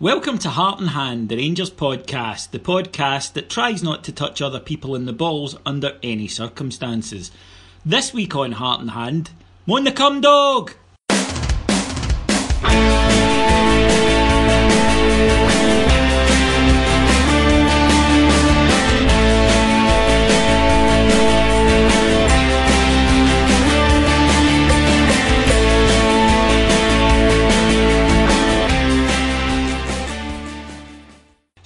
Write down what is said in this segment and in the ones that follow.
Welcome to Heart and Hand, the Rangers podcast, the podcast that tries not to touch other people in the balls under any circumstances. This week on Heart and Hand, Mon the Cum Dog!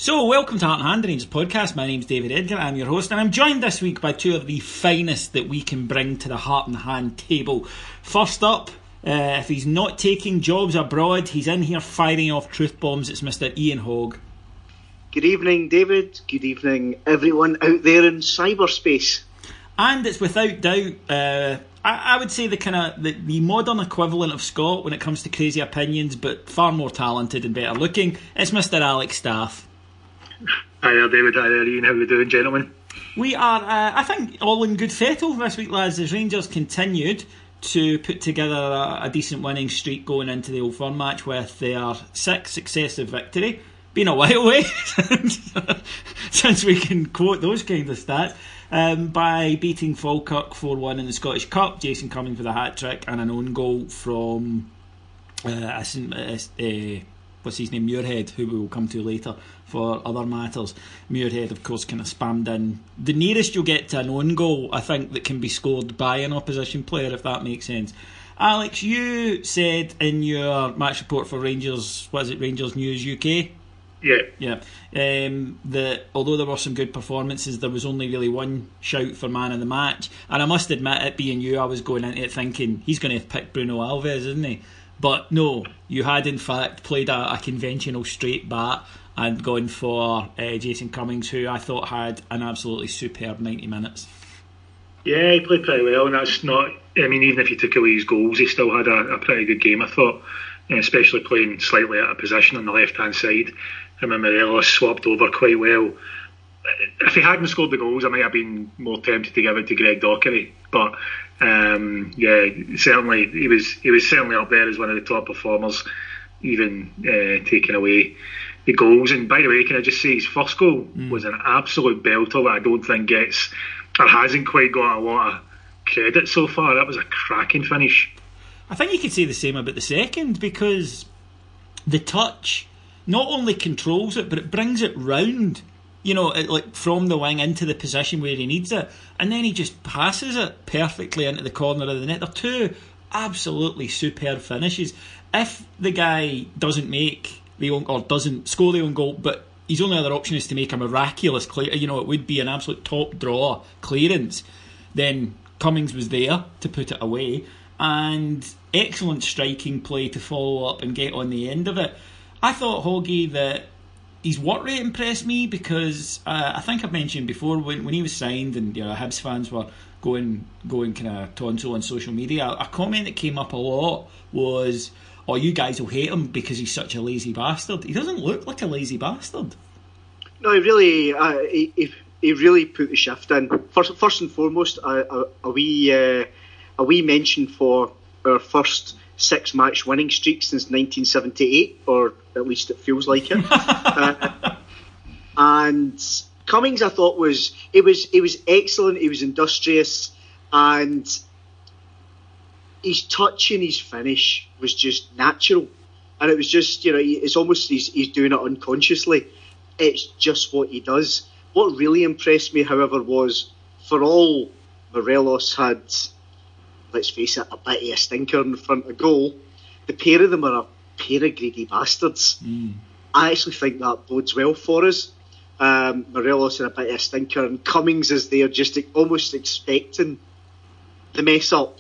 So, welcome to Heart and Hand, podcast. My name's David Edgar, I'm your host, and I'm joined this week by two of the finest that we can bring to the Heart and Hand table. First up, uh, if he's not taking jobs abroad, he's in here firing off truth bombs. It's Mr. Ian Hogg. Good evening, David. Good evening, everyone out there in cyberspace. And it's without doubt, uh, I, I, would say the kind of the, the, modern equivalent of Scott when it comes to crazy opinions, but far more talented and better looking. It's Mr. Alex Staff. Hi there, David. Hi there, Ian. How are you doing, gentlemen? We are, uh, I think, all in good fettle this week, lads, as Rangers continued to put together a, a, decent winning streak going into the Old Firm match with their sixth successive victory. Been a while, eh? Since we can quote those kind of stats. Um, by beating Falkirk 4 1 in the Scottish Cup, Jason Cummings for the hat trick and an own goal from uh, uh, what's his name, Muirhead, who we will come to later for other matters. Muirhead, of course, kind of spammed in. The nearest you'll get to an own goal, I think, that can be scored by an opposition player, if that makes sense. Alex, you said in your match report for Rangers, what is it, Rangers News UK? Yeah. Yeah. Um, that although there were some good performances, there was only really one shout for man of the match. And I must admit, it being you, I was going into it thinking he's going to pick Bruno Alves, isn't he? But no, you had in fact played a, a conventional straight bat and gone for uh, Jason Cummings, who I thought had an absolutely superb 90 minutes. Yeah, he played pretty well, and that's not. I mean, even if you took away his goals, he still had a, a pretty good game. I thought, especially playing slightly out of position on the left hand side. I remember Morelos swapped over quite well. If he hadn't scored the goals, I might have been more tempted to give it to Greg Docherty. But um, yeah, certainly he was he was certainly up there as one of the top performers, even uh, taking away the goals. And by the way, can I just say his first goal mm. was an absolute belter that I don't think gets or hasn't quite got a lot of credit so far. That was a cracking finish. I think you could say the same about the second because the touch not only controls it but it brings it round you know, it, like from the wing into the position where he needs it, and then he just passes it perfectly into the corner of the net. They're two absolutely superb finishes. If the guy doesn't make the own or doesn't score the own goal, but his only other option is to make a miraculous clear, you know, it would be an absolute top draw clearance. Then Cummings was there to put it away, and excellent striking play to follow up and get on the end of it. I thought Hoggy that his work rate impressed me because uh, I think I've mentioned before when, when he was signed and you know, Hibs fans were going going kind of tonto on social media. A comment that came up a lot was, "Oh, you guys will hate him because he's such a lazy bastard." He doesn't look like a lazy bastard. No, he really uh, he, he, he really put the shift in. First, first and foremost, a, a, a wee uh, a wee mention for our first six match winning streak since 1978, or at least it feels like it. uh, and Cummings, I thought was it was it was excellent. He was industrious, and his touch and his finish was just natural, and it was just you know it's almost he's, he's doing it unconsciously. It's just what he does. What really impressed me, however, was for all Morelos had let's face it, a bit of a stinker in front of goal. The pair of them are a pair of greedy bastards. Mm. I actually think that bodes well for us. Um, Morelos in a bit of a stinker, and Cummings is there just almost expecting the mess up.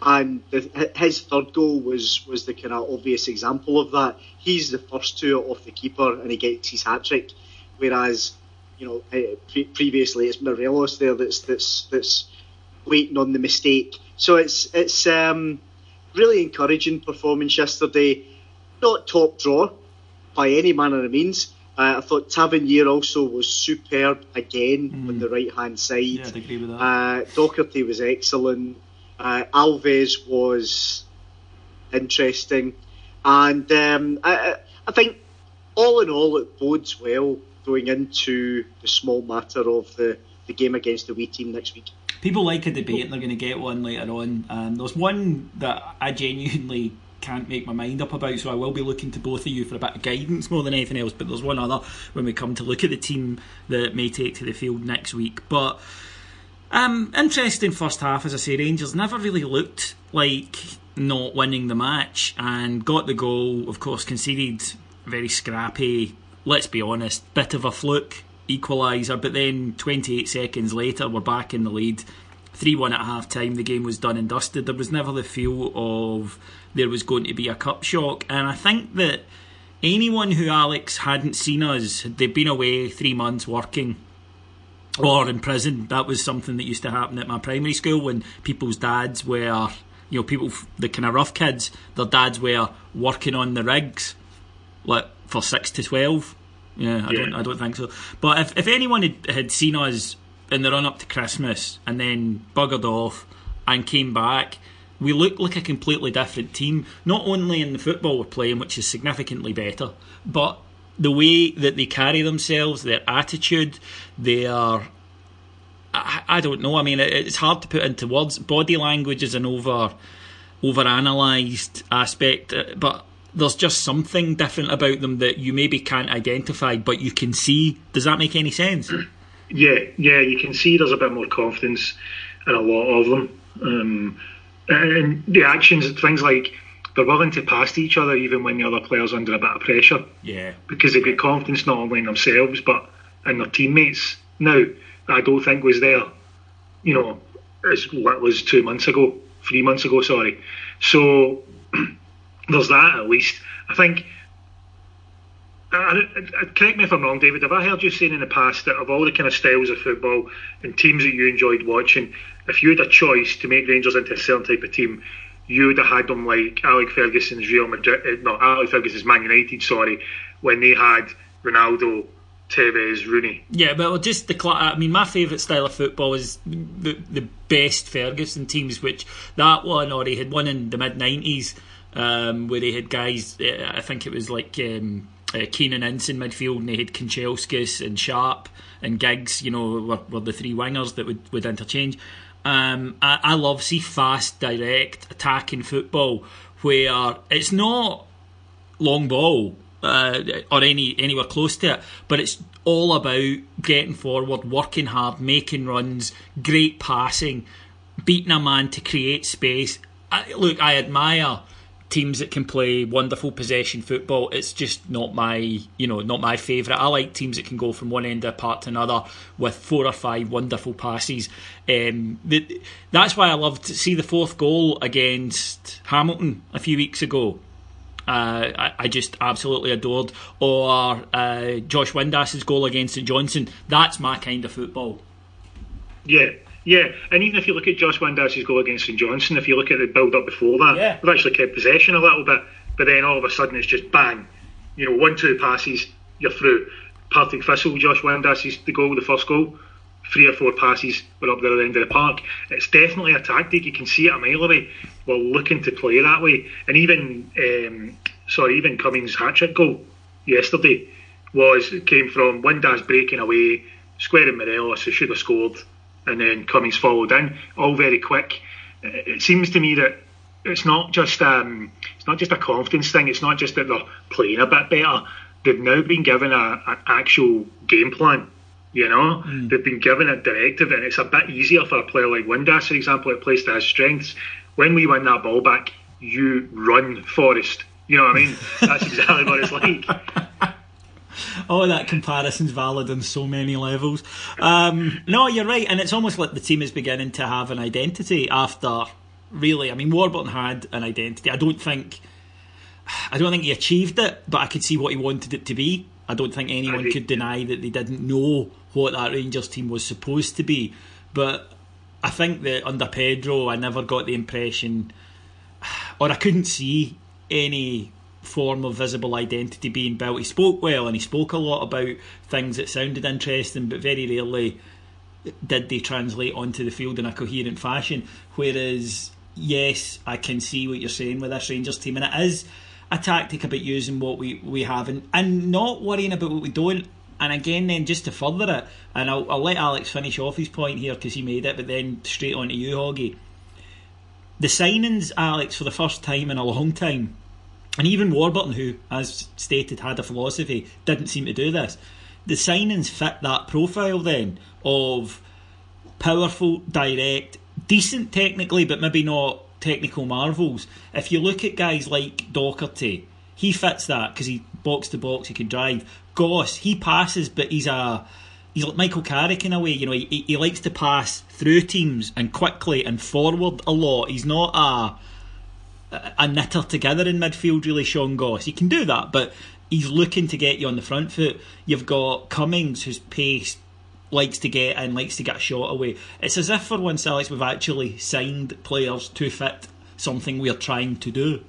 and the, his third goal was was the kind of obvious example of that. He's the first two off the keeper, and he gets his hat trick. Whereas, you know, eh, pre- previously it's Morelos there that's that's that's waiting on the mistake. So it's it's um, really encouraging performance yesterday. Not top draw by any manner of means. Uh, I thought Tavernier also was superb again mm. on the right hand side. Yeah, i agree with that. Uh, Docherty was excellent. Uh, Alves was interesting, and um, I, I, think all in all it bodes well going into the small matter of the, the game against the wee team next week. People like a debate, and they're going to get one later on. Um, there's one that I genuinely can't make my mind up about, so I will be looking to both of you for a bit of guidance more than anything else. But there's one other when we come to look at the team that may take to the field next week. But um, interesting first half, as I say. Rangers never really looked like not winning the match and got the goal. Of course, conceded very scrappy. Let's be honest, bit of a fluke equaliser. But then 28 seconds later, we're back in the lead. 3 1 at half time, the game was done and dusted. There was never the feel of there was going to be a cup shock. And I think that anyone who Alex hadn't seen us, they'd been away three months working or in prison. That was something that used to happen at my primary school when people's dads were, you know, people, the kind of rough kids, their dads were working on the rigs, like for six to twelve. Yeah, I yeah. don't, I don't think so. But if if anyone had, had seen us in the run up to Christmas and then buggered off and came back, we look like a completely different team. Not only in the football we're playing, which is significantly better, but the way that they carry themselves, their attitude, their I, I don't know. I mean, it, it's hard to put into words. Body language is an over over analysed aspect, uh, but there's just something different about them that you maybe can't identify, but you can see. Does that make any sense? Yeah, yeah, you can see there's a bit more confidence in a lot of them. Um, and the actions, things like they're willing to pass to each other even when the other player's under a bit of pressure. Yeah. Because they get confidence not only in themselves but in their teammates. Now, I don't think was there, you know, as what was two months ago, three months ago, sorry. So there's that at least. I think. correct me if I'm wrong, David. Have I heard you saying in the past that of all the kind of styles of football and teams that you enjoyed watching, if you had a choice to make Rangers into a certain type of team, you would have had them like Alec Ferguson's Real Madrid, uh, no, Alec Ferguson's Man United, sorry, when they had Ronaldo, Tevez, Rooney. Yeah, but well, just the. I mean, my favourite style of football is the the best Ferguson teams, which that one he had one in the mid nineties, um, where they had guys. Uh, I think it was like um, uh, Keenan Ince in midfield, and they had Kanchelskis and Sharp and Giggs. You know, were, were the three wingers that would would interchange. Um, I, I love see fast, direct attacking football where it's not long ball uh, or any anywhere close to it, but it's all about getting forward, working hard, making runs, great passing, beating a man to create space. I, look, I admire teams that can play wonderful possession football. It's just not my, you know, not my favourite. I like teams that can go from one end of the park to another with four or five wonderful passes. Um, the, that's why I loved to see the fourth goal against Hamilton a few weeks ago. Uh, I, I, just absolutely adored. Or uh, Josh Windass's goal against St Johnstone. That's my kind of football. Yeah, yeah, and even if you look at Josh Windass's goal against St Johnstone, if you look at the build up before that, yeah. they've actually kept possession a little bit, but then all of a sudden it's just bang, you know, one two passes, you're through. Partick Thistle, Josh Windass's the goal, the first goal, three or four passes, we're up there at the end of the park. It's definitely a tactic. You can see it a mile away. We're looking to play that way, and even um, sorry, even Cummings' hat trick goal yesterday was came from Windass breaking away, squaring Morelos, who should have scored and then Cummings followed in, all very quick. It seems to me that it's not just um, it's not just a confidence thing. It's not just that they're playing a bit better. They've now been given a, an actual game plan. You know, mm. they've been given a directive, and it's a bit easier for a player like Windass, for example, at place that has strengths. When we win that ball back, you run, Forest. You know what I mean? That's exactly what it's like. oh, that comparison's valid on so many levels. Um, no, you're right, and it's almost like the team is beginning to have an identity after really. I mean, Warburton had an identity. I don't think, I don't think he achieved it, but I could see what he wanted it to be. I don't think anyone could deny that they didn't know what that Rangers team was supposed to be. But I think that under Pedro, I never got the impression, or I couldn't see any form of visible identity being built. He spoke well and he spoke a lot about things that sounded interesting, but very rarely did they translate onto the field in a coherent fashion. Whereas, yes, I can see what you're saying with this Rangers team, and it is a tactic about using what we, we have and, and not worrying about what we don't. And again, then just to further it, and I'll, I'll let Alex finish off his point here because he made it, but then straight on to you, Hoggy. The signings, Alex, for the first time in a long time, and even Warburton, who, as stated, had a philosophy, didn't seem to do this. The signings fit that profile then of powerful, direct, decent technically, but maybe not technical marvels. If you look at guys like Docherty, he fits that because he box to box, he can drive. Goss, he passes, but he's a he's like Michael Carrick in a way. You know, he, he likes to pass through teams and quickly and forward a lot. He's not a a knitter together in midfield, really, Sean Goss. He can do that, but he's looking to get you on the front foot. You've got Cummings, whose pace likes to get and likes to get a shot away. It's as if for once, Alex, we've actually signed players to fit something we're trying to do.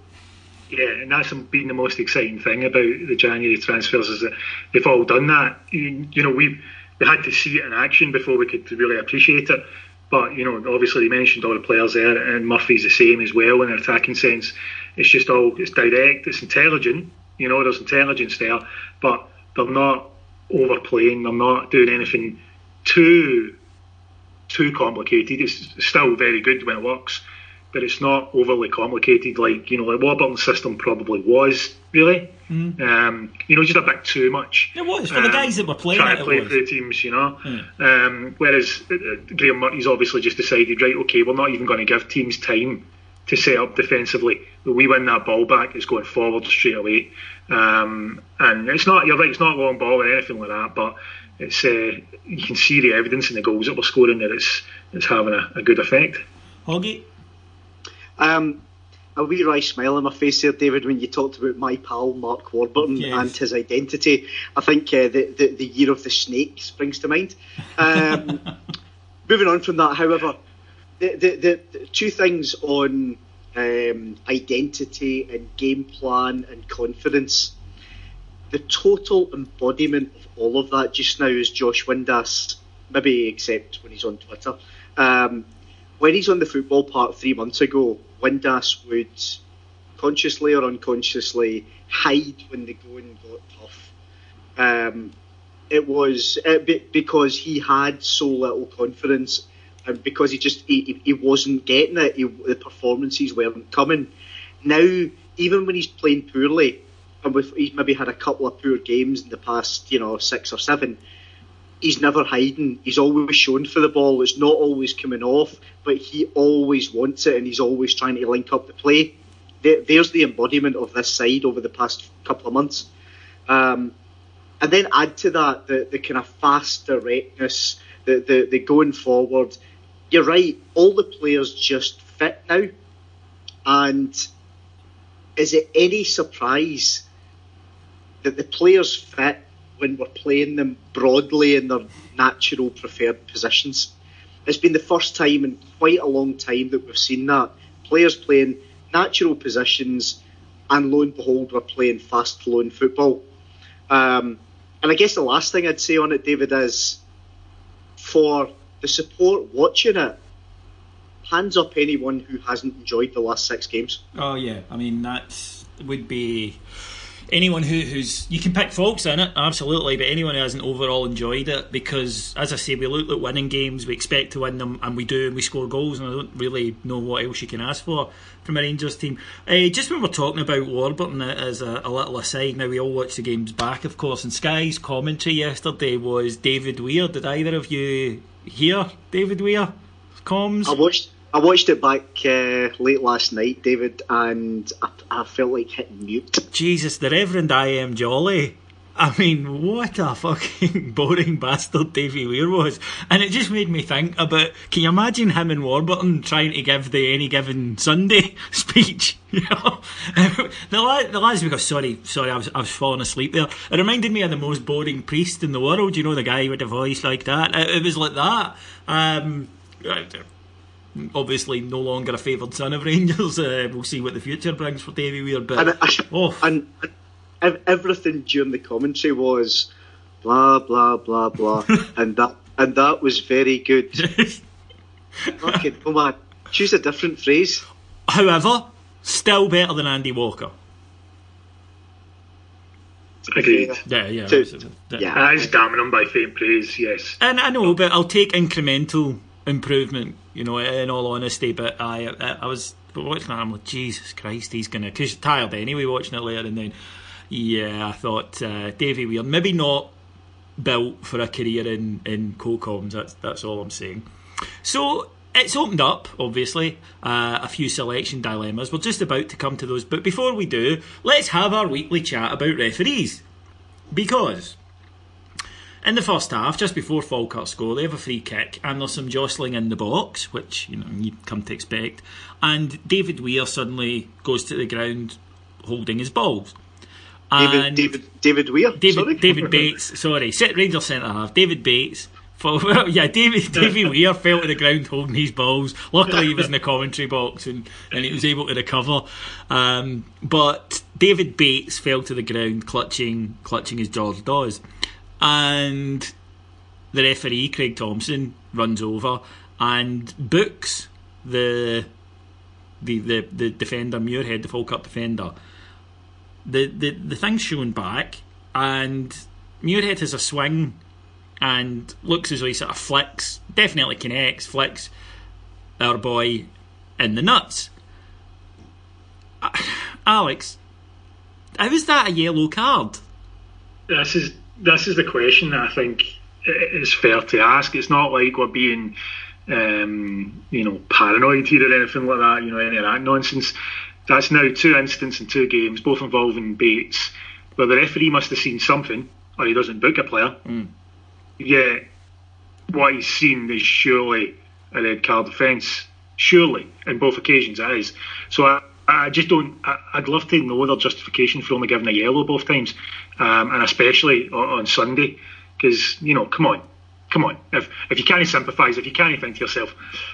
Yeah, and that's been the most exciting thing about the January transfers is that they've all done that. You, you know, we we had to see it in action before we could really appreciate it. But you know, obviously they mentioned all the players there, and Murphy's the same as well in their attacking sense. It's just all it's direct, it's intelligent. You know, there's intelligence there, but they're not overplaying. They're not doing anything too too complicated. It's still very good when it works, but it's not overly complicated like you know like Warburton's system probably was really. Mm. Um, you know, just a bit too much. It was for um, the guys that were playing. Trying to play for the teams, you know. Mm. Um, whereas uh, uh, Graeme Murty's obviously just decided, right, okay, we're not even going to give teams time to set up defensively. When we win that ball back, it's going forward straight away. Um, and it's not, you're right, it's not long ball or anything like that, but it's uh, you can see the evidence in the goals that we're scoring that it's it's having a, a good effect. Hoggy. Um, a wee wry smile on my face there, David, when you talked about my pal Mark Warburton yes. and his identity. I think uh, the, the, the year of the snake springs to mind. Um, moving on from that, however, the, the, the, the two things on um, identity and game plan and confidence. The total embodiment of all of that just now is Josh Windass, maybe except when he's on Twitter. Um, when he's on the football park three months ago, Windass would consciously or unconsciously hide when the going got tough. Um, it was uh, because he had so little confidence and because he just he, he wasn't getting it. He, the performances weren't coming. Now, even when he's playing poorly, and with, he's maybe had a couple of poor games in the past, you know, six or seven he's never hiding. He's always shown for the ball. It's not always coming off, but he always wants it and he's always trying to link up the play. There, there's the embodiment of this side over the past couple of months. Um, and then add to that the, the kind of fast directness, the, the, the going forward. You're right, all the players just fit now. And is it any surprise that the players fit when we're playing them broadly in their natural preferred positions. It's been the first time in quite a long time that we've seen that. Players playing natural positions, and lo and behold, we're playing fast flowing football. Um, and I guess the last thing I'd say on it, David, is for the support watching it, hands up anyone who hasn't enjoyed the last six games. Oh, yeah. I mean, that would be anyone who, who's you can pick faults in it, absolutely, but anyone who hasn't overall enjoyed it because, as I say, we look at winning games, we expect to win them, and we do, and we score goals, and I don't really know what else you can ask for from a Rangers team. Uh, just when we're talking about Warburton as a, a, little aside, now we all watch the games back, of course, and Sky's commentary yesterday was David Weir. Did either of you hear David Weir? Comms? I watched. I watched it back uh, late last night, David, and I, I, felt like hitting mute. Jesus, the Reverend I. M. Jolly. I mean, what a fucking boring bastard Davy Weir was. And it just made me think about can you imagine him and Warburton trying to give the Any Given Sunday speech? You know? the, the lads because, sorry, sorry, I was, I was falling asleep there. It reminded me of the most boring priest in the world, you know, the guy with a voice like that. It, it was like that. Um, obviously no longer a favoured son of Rangers. Uh, we'll see what the future brings for Davy Weir. But and, I, oh. and, and everything during the commentary was blah blah blah blah, and that and that was very good. Fucking oh man, choose a different phrase. However, still better than Andy Walker. Agreed. Yeah, yeah. To, yeah. That is damning him by faint praise, yes. And I know, but I'll take incremental improvement, you know, in all honesty. But I, I, I was watching that, I'm like, Jesus Christ, he's going to, because tired anyway watching it later. And then, yeah, I thought uh, Davy Weir, maybe not built for a career in, in co-coms, that's, that's all I'm saying. So, it's opened up, obviously, uh, a few selection dilemmas. We're just about to come to those. But before we do, let's have our weekly chat about referees. Because in the first half, just before Falkirk score, they have a free kick and there's some jostling in the box, which you know you come to expect. And David Weir suddenly goes to the ground holding his balls. David, David, David Weir, David, sorry? David Bates, sorry, Rangers centre half, David Bates well, yeah, David Davy Weir fell to the ground holding his balls. Luckily, he was in the commentary box and, and he was able to recover. Um, but David Bates fell to the ground clutching clutching as George does, and the referee Craig Thomson runs over and books the the the, the defender Muirhead, the Falkirk defender. The the the thing's shown back, and Muirhead has a swing and looks as though he sort of flicks, definitely connects, flicks our boy in the nuts. Alex, how is that a yellow card? This is this is the question that I think is fair to ask. It's not like we're being, um, you know, paranoid here or anything like that. You know, any of that nonsense. That's now two incidents in two games, both involving Bates, where the referee must have seen something, or he doesn't book a player. Mm yeah, what he's seen is surely a red card offence. Surely, in both occasions, it is. So I, I just don't. I, would love to know their justification for only giving a yellow both times, um, and especially on, on Sunday, because you know, come on, come on. If if you can't sympathise, if you can't think to yourself,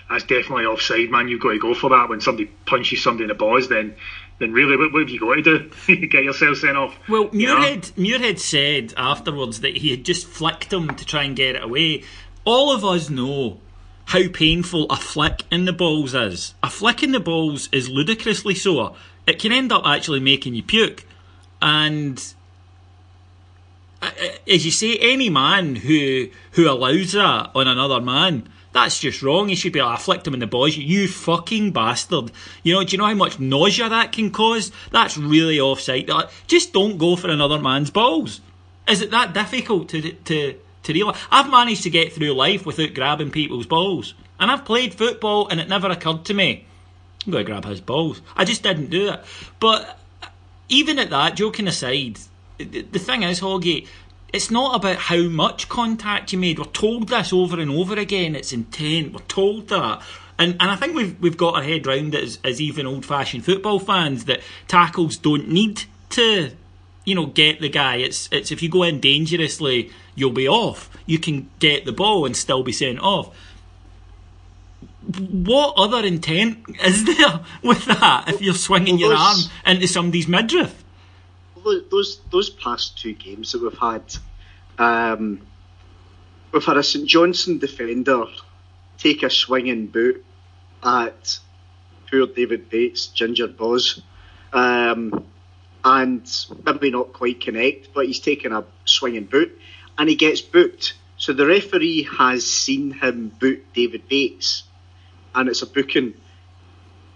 that's definitely offside, man. You've got to go for that when somebody punches somebody in the balls. Then then really, what, what have you got to do? Get yourself sent off. Well, Muirhead, Muirhead said afterwards that he had just flicked him to try and get it away. All of us know how painful a flick in the balls is. A flick in the balls is ludicrously sore. It can end up actually making you puke. And as you say, any man who who allows that on another man that's just wrong. He should be like, I him in the balls. You fucking bastard. You know, do you know how much nausea that can cause? That's really offside. Just don't go for another man's balls. Is it that difficult to to to realise? I've managed to get through life without grabbing people's balls, and I've played football, and it never occurred to me. I'm going to grab his balls. I just didn't do it. But even at that, joking aside, the thing is, Hoggy, it's not about how much contact you made. We're told this over and over again. It's intent. We're told that. And, and I think we've we've got our head round it as, as even old fashioned football fans that tackles don't need to, you know, get the guy. It's it's if you go in dangerously, you'll be off. You can get the ball and still be sent off. What other intent is there with that if you're swinging well, your arm into somebody's midriff? Those those past two games that we've had, um, we've had a St Johnstone defender take a swinging boot at poor David Bates, Ginger Boz, um, and maybe not quite connect, but he's taken a swinging boot and he gets booked. So the referee has seen him boot David Bates, and it's a booking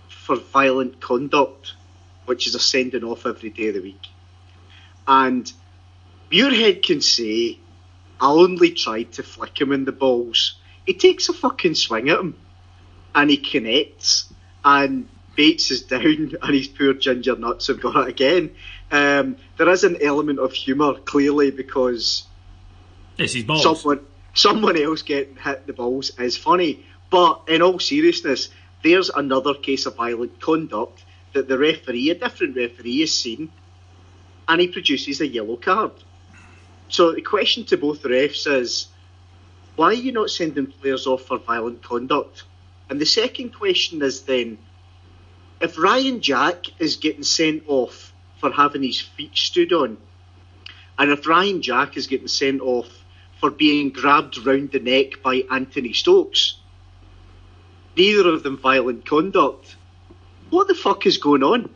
for violent conduct, which is a sending off every day of the week. And Muirhead can say, I only tried to flick him in the balls. He takes a fucking swing at him and he connects and Bates is down and his poor ginger nuts have got it again. Um, there is an element of humour clearly because it's his balls. someone someone else getting hit in the balls is funny. But in all seriousness, there's another case of violent conduct that the referee, a different referee, has seen, and he produces a yellow card. So the question to both refs is, why are you not sending players off for violent conduct? And the second question is then, if Ryan Jack is getting sent off for having his feet stood on, and if Ryan Jack is getting sent off for being grabbed round the neck by Anthony Stokes, neither of them violent conduct. What the fuck is going on?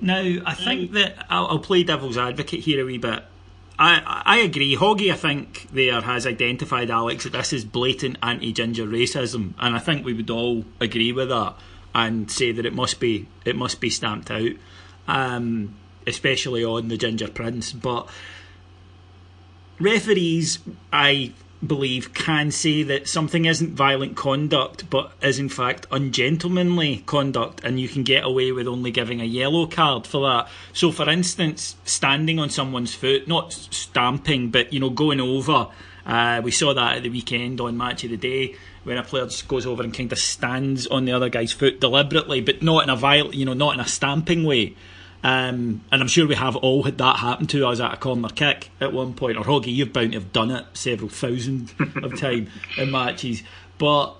Now, I think that I'll, I'll play devil's advocate here a wee bit. I, I agree. Hoggy, I think, there has identified, Alex, that this is blatant anti ginger racism, and I think we would all agree with that and say that it must be it must be stamped out, um, especially on the Ginger Prince. But referees, I believe, can say that something isn't violent conduct, but is in fact ungentlemanly conduct, and you can get away with only giving a yellow card for that. So, for instance, standing on someone's foot, not stamping, but you know, going over. Uh, we saw that at the weekend on Match of the Day when a player just goes over and kind of stands on the other guy's foot deliberately, but not in a violent, you know, not in a stamping way. Um, and I'm sure we have all had that happen to us at a corner kick at one point. Or Hoggy, you've bound to have done it several thousand of time in matches. But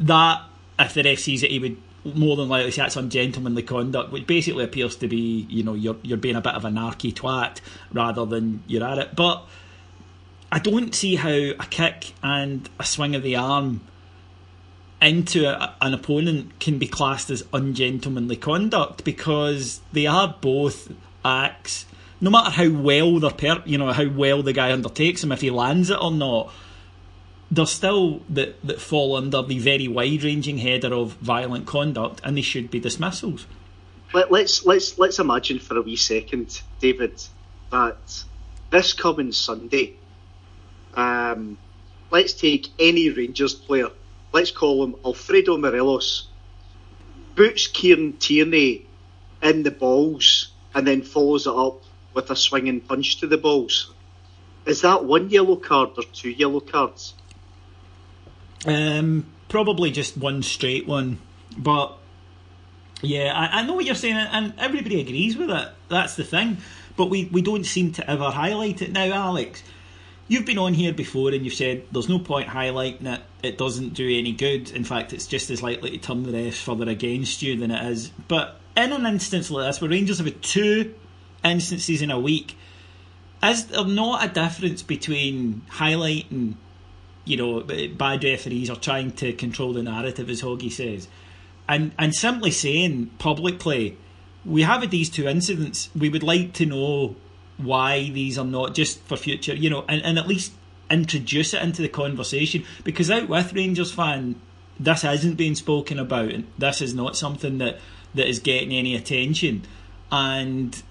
that, if the ref sees it, he would more than likely say that's ungentlemanly conduct, which basically appears to be, you know, you're you're being a bit of a narky twat rather than you're at it. But I don't see how a kick and a swing of the arm into a, an opponent can be classed as ungentlemanly conduct because they are both acts. No matter how well they're, per, you know, how well the guy undertakes them, if he lands it or not, they're still that that fall under the very wide-ranging header of violent conduct, and they should be dismissals. Let, let's let's let's imagine for a wee second, David, that this coming Sunday, um, let's take any Rangers player let's call him Alfredo Morelos, boots Kieran Tierney in the balls and then follows it up with a swinging punch to the balls. Is that one yellow card or two yellow cards? Um, probably just one straight one. But yeah, I, I know what you're saying, and everybody agrees with it. That's the thing. But we, we don't seem to ever highlight it now, Alex. You've been on here before and you've said there's no point highlighting it. It doesn't do any good. In fact, it's just as likely to turn the refs further against you than it is. But in an instance like this, where Rangers have had two instances in a week, is there not a difference between highlighting, you know, bad referees or trying to control the narrative, as Hoggy says, and and simply saying publicly, we have had these two incidents. We would like to know why these are not just for future, you know, and, and at least introduce it into the conversation because out with Rangers fan, this isn't being spoken about, and this is not something that that is getting any attention, and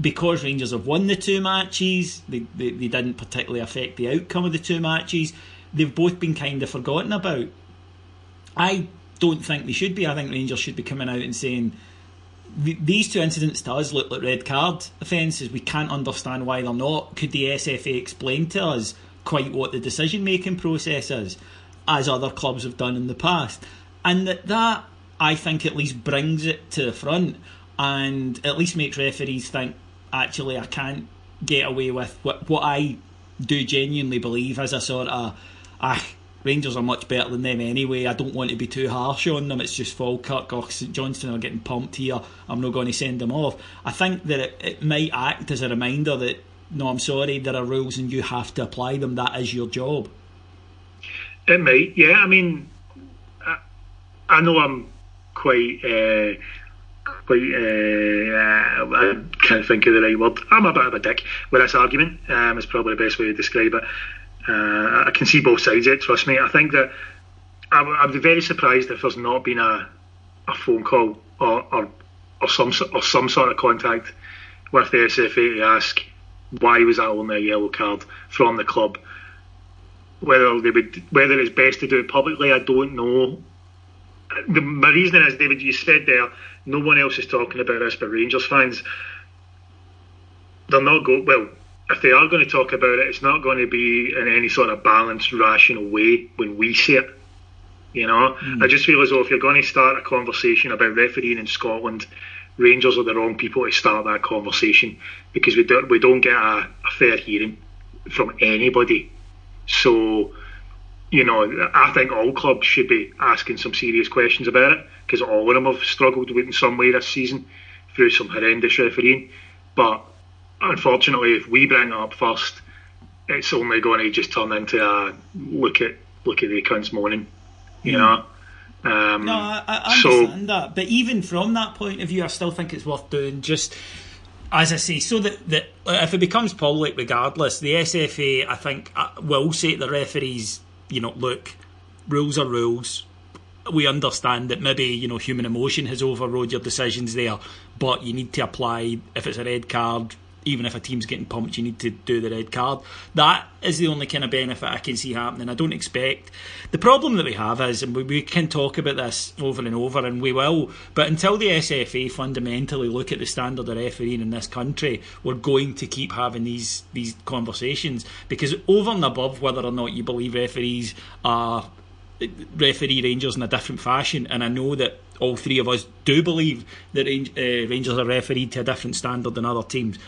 because Rangers have won the two matches, they, they, they didn't particularly affect the outcome of the two matches. They've both been kind of forgotten about. I don't think they should be. I think Rangers should be coming out and saying these two incidents to us look like red card offences. We can't understand why they're not. Could the SFA explain to us quite what the decision making process is, as other clubs have done in the past? And that, that I think at least brings it to the front and at least makes referees think, actually, I can't get away with what, what I do genuinely believe as a sort of, ah, Rangers are much better than them anyway. I don't want to be too harsh on them. It's just Falkirk or St Johnstone are getting pumped here. I'm not going to send them off. I think that it, it might act as a reminder that no, I'm sorry, there are rules and you have to apply them. That is your job. It might, yeah. I mean, I, I know I'm quite. Uh, quite, uh, I can't think of the right word. I'm a bit of a dick with this argument. Um, is probably the best way to describe it. Uh, I can see both sides of it, trust me. I think that I, would be very surprised if there's not been a, a phone call or, or, or some or some sort of contact with the SFA to ask why was that only a yellow card from the club. Whether they would, whether it's best to do it publicly, I don't know. The, my reasoning is, David, you said there, no one else is talking about this but Rangers fans. they're not go well. If they are going to talk about it, it's not going to be in any sort of balanced, rational way when we see it. You know, mm. I just feel as though if you're going to start a conversation about refereeing in Scotland, Rangers are the wrong people to start that conversation because we don't we don't get a, a fair hearing from anybody. So, you know, I think all clubs should be asking some serious questions about it because all of them have struggled with in some way this season through some horrendous refereeing. But unfortunately, if we bring it up first, it's only going to just turn into a look at look at the cunts moaning, you know. Um, no, I, I understand so, that, but even from that point of view, I still think it's worth doing. Just as I say, so that, that if it becomes public, regardless, the SFA, I think, uh, will say to the referees, you know, look, rules are rules. We understand that maybe you know human emotion has overrode your decisions there, but you need to apply if it's a red card even if a team's getting pumped, you need to do the red card. That is the only kind of benefit I can see happening. I don't expect. The problem that we have is, and we, we can talk about this over and over, and we will, but until the SFA fundamentally look at the standard of refereeing in this country, we're going to keep having these, these conversations because over and above whether or not you believe referees are referee Rangers in a different fashion, and I know that all three of us do believe that uh, Rangers are refereed to a different standard than other teams.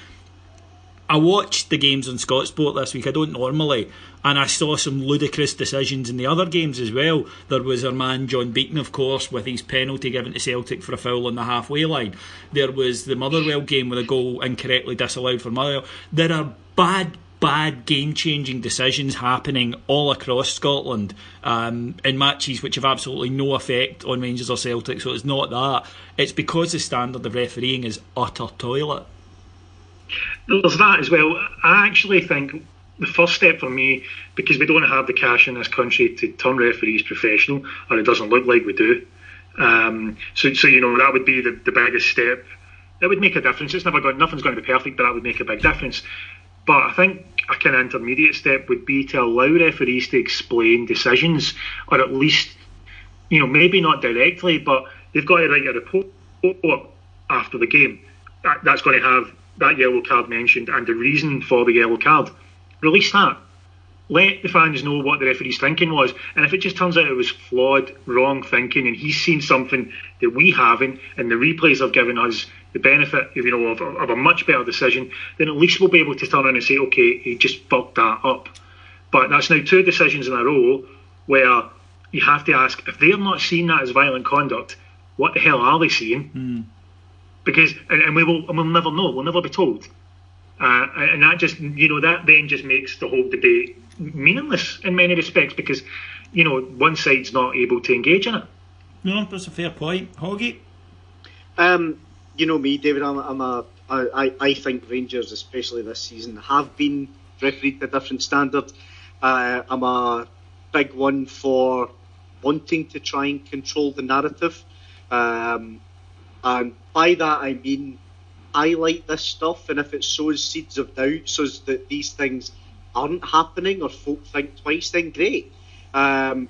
I watched the games on Scotsport this week. I don't normally, and I saw some ludicrous decisions in the other games as well. There was our man John Beaton, of course, with his penalty given to Celtic for a foul on the halfway line. There was the Motherwell game with a goal incorrectly disallowed for Motherwell. There are bad, bad game-changing decisions happening all across Scotland um, in matches which have absolutely no effect on Rangers or Celtic. So it's not that. It's because the standard of refereeing is utter toilet. There's that as well. I actually think the first step for me, because we don't have the cash in this country to turn referees professional, or it doesn't look like we do. Um, so, so you know that would be the, the biggest step. That would make a difference. It's never going. Nothing's going to be perfect, but that would make a big difference. But I think a kind of intermediate step would be to allow referees to explain decisions, or at least, you know, maybe not directly, but they've got to write a report after the game. That, that's going to have that yellow card mentioned and the reason for the yellow card. Release that. Let the fans know what the referee's thinking was. And if it just turns out it was flawed, wrong thinking, and he's seen something that we haven't, and the replays have given us the benefit you know, of, of a much better decision, then at least we'll be able to turn around and say, okay, he just fucked that up. But that's now two decisions in a row where you have to ask if they're not seeing that as violent conduct, what the hell are they seeing? Mm because and, and, we will and we'll never know. We'll never be told. Uh, and that just you know that then just makes the whole debate meaningless in many respects because you know one side's not able to engage in it. No, that's a fair point, Hoggy. Um, you know me, David. I'm, I'm a I, I think Rangers, especially this season, have been refereed to a different standard. Uh, I'm a big one for wanting to try and control the narrative. Um, and by that I mean I like this stuff, and if it sows seeds of doubt, so that these things aren't happening or folk think twice, then great. Um,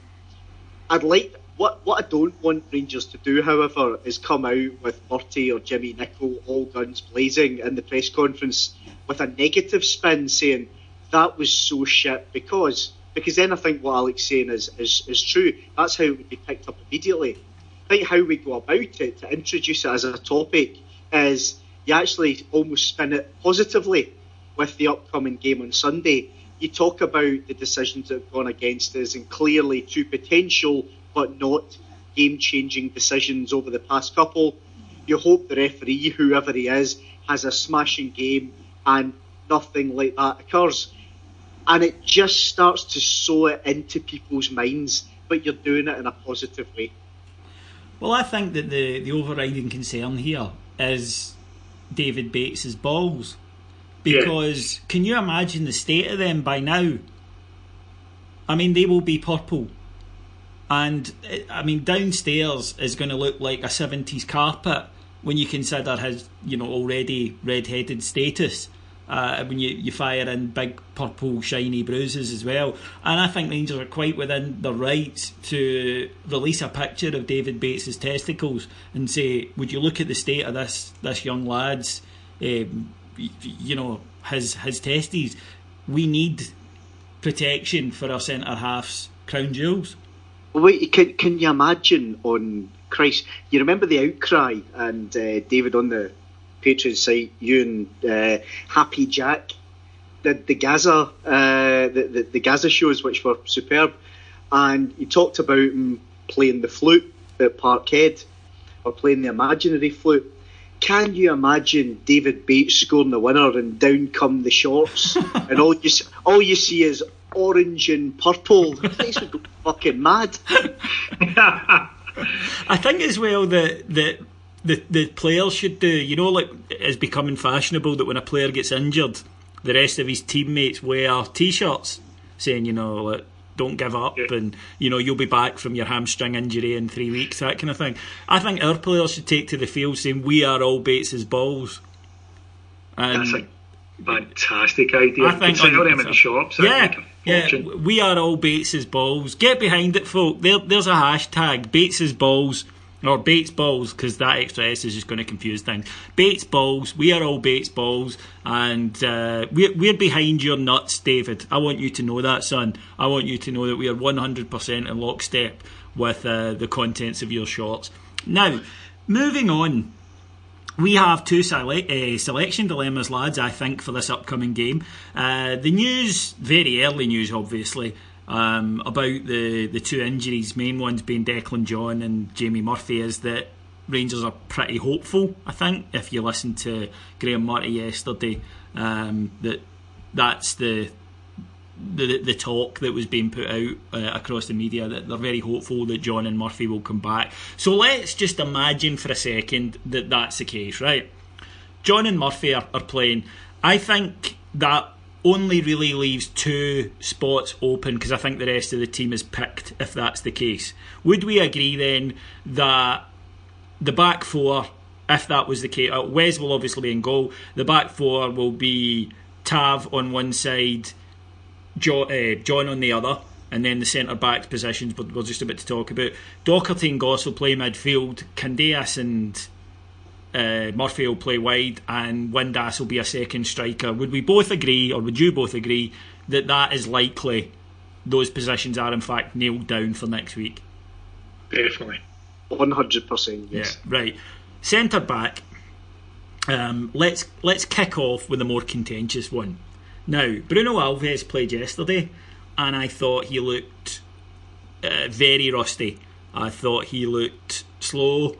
I'd like what what I don't want Rangers to do, however, is come out with Murty or Jimmy Nicholl all guns blazing in the press conference with a negative spin saying that was so shit because because then I think what Alex saying is, is, is true. That's how it would be picked up immediately. Think how we go about it to introduce it as a topic is you actually almost spin it positively with the upcoming game on Sunday. You talk about the decisions that have gone against us and clearly two potential but not game changing decisions over the past couple. You hope the referee, whoever he is, has a smashing game and nothing like that occurs. And it just starts to sow it into people's minds, but you're doing it in a positive way. Well, I think that the, the overriding concern here is David Bates's balls. Because yeah. can you imagine the state of them by now? I mean, they will be purple. And I mean, downstairs is going to look like a 70s carpet when you consider his, you know, already red-headed status uh, when you, you fire in big purple shiny bruises as well. And I think the Rangers are quite within their rights to release a picture of David Bates's testicles and say, would you look at the state of this this young lad's um, you know, his his testes. We need protection for our centre halves crown jewels. Wait, can can you imagine on Christ? You remember the outcry and uh, David on the Patreon site, you and uh, Happy Jack did the Gazza uh, the, the, the Gazza shows, which were superb, and you talked about him playing the flute at Parkhead or playing the imaginary flute. Can you imagine David Bates scoring the winner and down come the shorts and all you all you see is orange and purple? This would go fucking mad. I think as well that that the the players should do. You know, like it's becoming fashionable that when a player gets injured, the rest of his teammates wear T-shirts saying, you know, like, don't give up yeah. and you know you'll be back from your hamstring injury in three weeks that kind of thing I think our players should take to the field saying we are all Bates's balls and that's a fantastic idea I think sell them in the shops yeah yeah, we are all Bates's balls. Get behind it, folk. There, there's a hashtag Bates's balls or Bates balls because that extra S is just going to confuse things. Bates balls, we are all Bates balls, and uh, we're, we're behind your nuts, David. I want you to know that, son. I want you to know that we are 100% in lockstep with uh, the contents of your shorts. Now, moving on. We have two sele- uh, selection dilemmas, lads, I think, for this upcoming game. Uh, the news, very early news, obviously, um, about the, the two injuries, main ones being Declan John and Jamie Murphy, is that Rangers are pretty hopeful. I think if you listen to Graeme Murty yesterday, um, that that's the, the the talk that was being put out uh, across the media that they're very hopeful that John and Murphy will come back. So let's just imagine for a second that that's the case, right? John and Murphy are, are playing. I think that only really leaves two spots open because I think the rest of the team is picked if that's the case. Would we agree then that the back four, if that was the case, uh, Wes will obviously be in goal. The back four will be Tav on one side, John, uh, John on the other, and then the centre back positions. But we're just about to talk about Docherty and Goss will play midfield. Candeias and uh, Murphy will play wide and Windass will be a second striker. Would we both agree, or would you both agree, that that is likely those positions are in fact nailed down for next week? Definitely. 100% yes. Yeah, right. Centre back. Um, let's let's kick off with a more contentious one. Now, Bruno Alves played yesterday, and I thought he looked uh, very rusty. I thought he looked slow.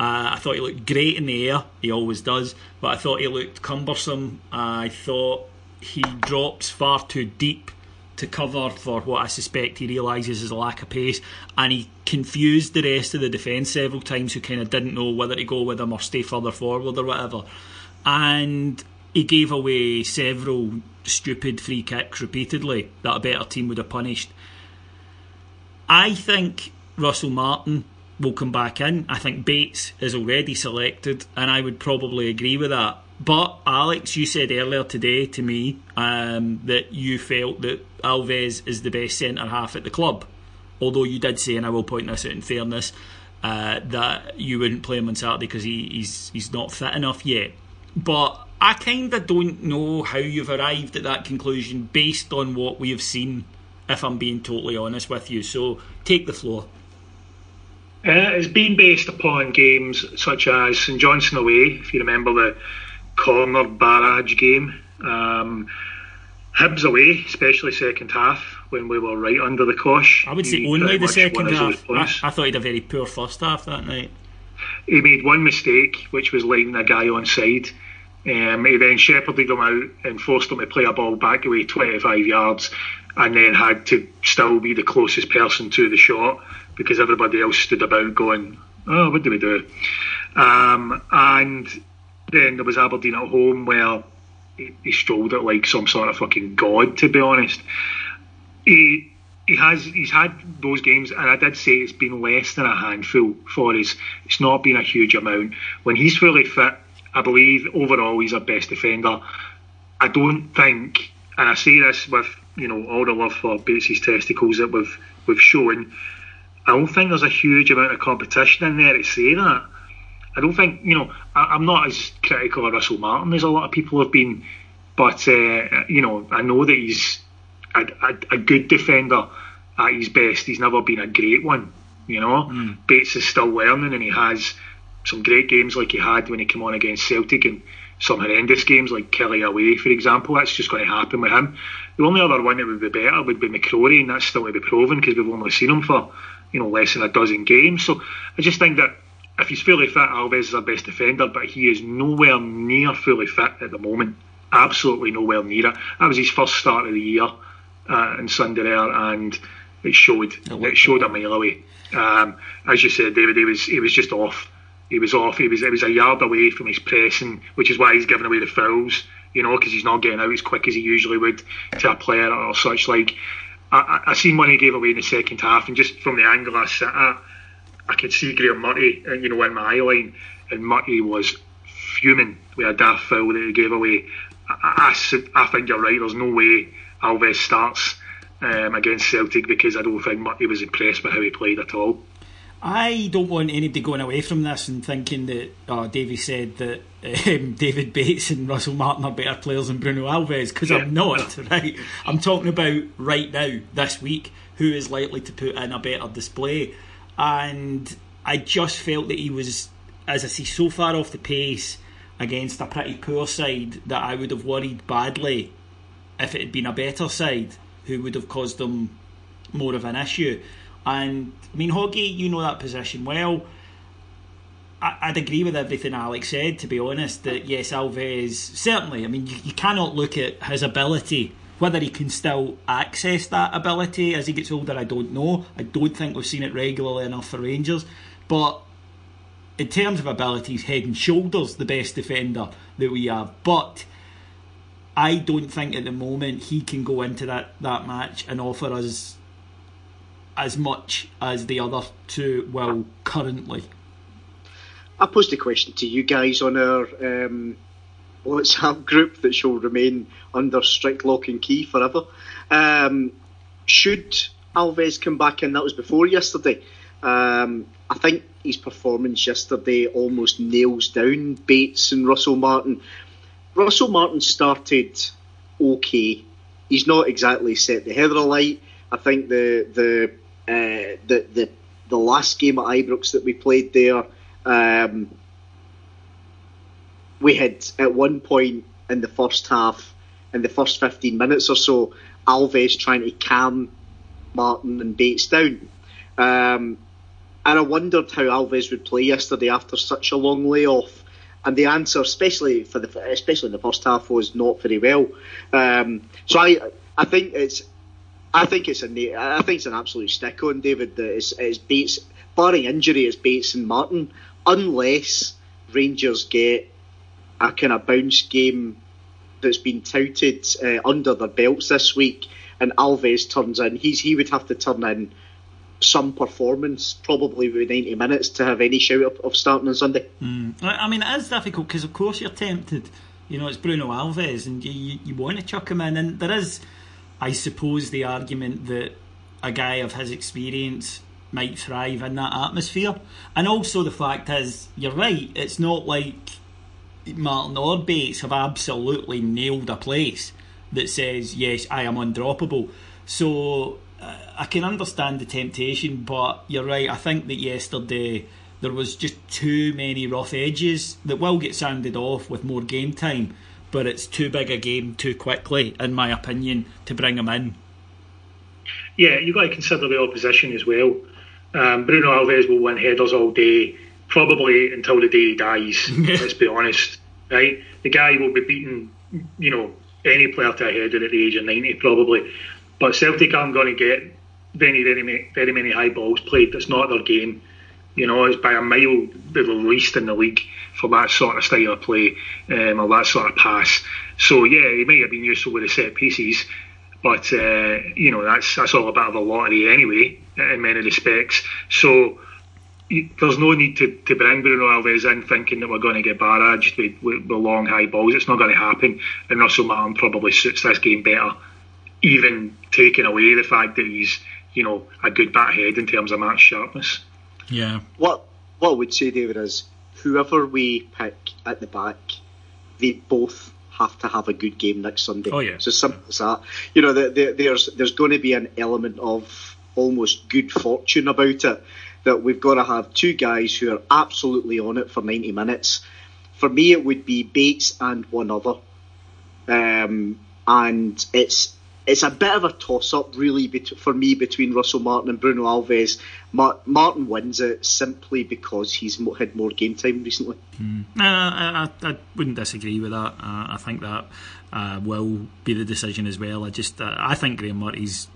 Uh, I thought he looked great in the air. He always does. But I thought he looked cumbersome. I thought he drops far too deep to cover for what I suspect he realises is a lack of pace. And he confused the rest of the defence several times who kind of didn't know whether to go with him or stay further forward or whatever. And he gave away several stupid free kicks repeatedly that a better team would have punished. I think Russell Martin will come back in. I think Bates is already selected, and I would probably agree with that. But Alex, you said earlier today to me um, that you felt that Alves is the best centre half at the club. Although you did say, and I will point this out in fairness, uh, that you wouldn't play him on Saturday because he, he's he's not fit enough yet. But I kind of don't know how you've arrived at that conclusion based on what we have seen. If I'm being totally honest with you, so take the floor. Uh, it's been based upon games such as St Johnstone away, if you remember the corner barrage game. Um, Hibs away, especially second half when we were right under the cosh. I would say only the second half. I, I, thought he had a very poor first half that night. He made one mistake, which was lining a guy on side. Um, he then shepherded him out and forced him to play a ball back away 25 yards, and then had to still be the closest person to the shot because everybody else stood about going, oh, what do we do? Um, and then there was Aberdeen at home where he, he strolled it like some sort of fucking god, to be honest. He he has he's had those games, and I did say it's been less than a handful for us. It's not been a huge amount. When he's fully fit, I believe overall he's our best defender. I don't think, and I say this with you know all the love for Bates's testicles that we've we've shown. I don't think there's a huge amount of competition in there to say that. I don't think you know. I, am not as critical of Russell Martin as a lot of people have been, but uh, you know, I know that he's a, a, a, good defender at his best. He's never been a great one. You know, mm. Bates is still learning, and he has some great games like he had when he came on against Celtic, and some horrendous games like Killie away, for example. That's just going to happen with him. The only other one that would be better would be McCrorie, and that's still to be proven because we've only seen him for you know less than a dozen games. So I just think that if he's fully fit, Alves is our best defender, but he is nowhere near fully fit at the moment. Absolutely nowhere near it. That was his first start of the year uh, in Sunderland, and it showed. It showed a mile away. Um, as you said, David, he was he was just off. He was off. He was it was a yard away from his pressing, which is why he's giving away the fouls. You know, because he's not getting out as quick as he usually would to a player or such. Like I, I seen one he gave away in the second half, and just from the angle I sat at, I could see Graeme Murty, uh, you know, in my eye line, and Murty was fuming with a daft foul that he gave away. I, I, I think you're right. There's no way Alves starts um, against Celtic because I don't think Murty was impressed with how he played at all. I don't want anybody going away from this and thinking that oh, Davey said that um, David Bates and Russell Martin are better players than Bruno Alves because yeah. I'm not. Right, I'm talking about right now, this week, who is likely to put in a better display, and I just felt that he was, as I see, so far off the pace against a pretty poor side that I would have worried badly if it had been a better side who would have caused them more of an issue. And I mean, Hoggy, you know that position well. I, would agree with everything Alex said, to be honest, that yes, Alves, certainly, I mean, you, you cannot look at his ability. Whether he can still access that ability as he gets older, I don't know. I don't think we've seen it regularly enough for Rangers. But in terms of ability, he's head and shoulders the best defender that we have. But I don't think at the moment he can go into that, that match and offer us as much as the other two will currently. I posed a question to you guys on our um, WhatsApp group that shall remain under strict lock and key forever. Um, should Alves come back in? That was before yesterday. Um, I think his performance yesterday almost nails down Bates and Russell Martin. Russell Martin started okay. He's not exactly set the heather alight. I think the the uh, the the the last game at Ibrox that we played there, um, we had at one point in the first half, in the first fifteen minutes or so, Alves trying to calm Martin and Bates down. Um, and I wondered how Alves would play yesterday after such a long layoff. And the answer, especially for the especially in the first half, was not very well. Um, so I I think it's I think it's a I think it's an absolute stick on David that it's, it's Bates barring injury it's Bates and Martin unless Rangers get a kind of bounce game that's been touted uh, under their belts this week and Alves turns in. He's he would have to turn in some performance probably with 90 minutes to have any shout of, of starting on Sunday. Mm. I mean it is difficult because of course you're tempted. You know it's Bruno Alves and you, you, you want to chuck him in and there is I suppose the argument that a guy of his experience might thrive in that atmosphere. And also the fact is, you're right, it's not like Martin or Bates have absolutely nailed a place that says, yes, I am undroppable. So uh, I can understand the temptation, but you're right. I think that yesterday there was just too many rough edges that will get sounded off with more game time but it's too big a game too quickly, in my opinion, to bring him in. Yeah, you've got to consider the opposition as well. Um, Bruno Alves will win headers all day, probably until the day he dies. let's be honest, right? The guy will be beating, you know, any player to a header at the age of ninety, probably. But Celtic aren't going to get very, very, very many high balls played. That's not their game. You know, it's by a mile the least in the league for that sort of style of play um, or that sort of pass. So yeah, he might have been useful with the set pieces, but uh, you know that's that's all a bit of a lottery anyway in many respects. So there's no need to, to bring Bruno Alves in thinking that we're going to get barraged with, with, with long high balls. It's not going to happen, and Russell Martin probably suits this game better, even taking away the fact that he's you know a good bat head in terms of match sharpness. Yeah. What what I would say, David, is whoever we pick at the back, they both have to have a good game next Sunday. Oh yeah. So simple as that. You know, the, the, there's there's going to be an element of almost good fortune about it that we've got to have two guys who are absolutely on it for 90 minutes. For me, it would be Bates and one other, um, and it's it's a bit of a toss up, really, for me between Russell Martin and Bruno Alves. Martin wins it simply because he's had more game time recently. Mm. Uh, I, I, wouldn't disagree with that. Uh, I think that uh, will be the decision as well. I just uh, I think Graeme Murty's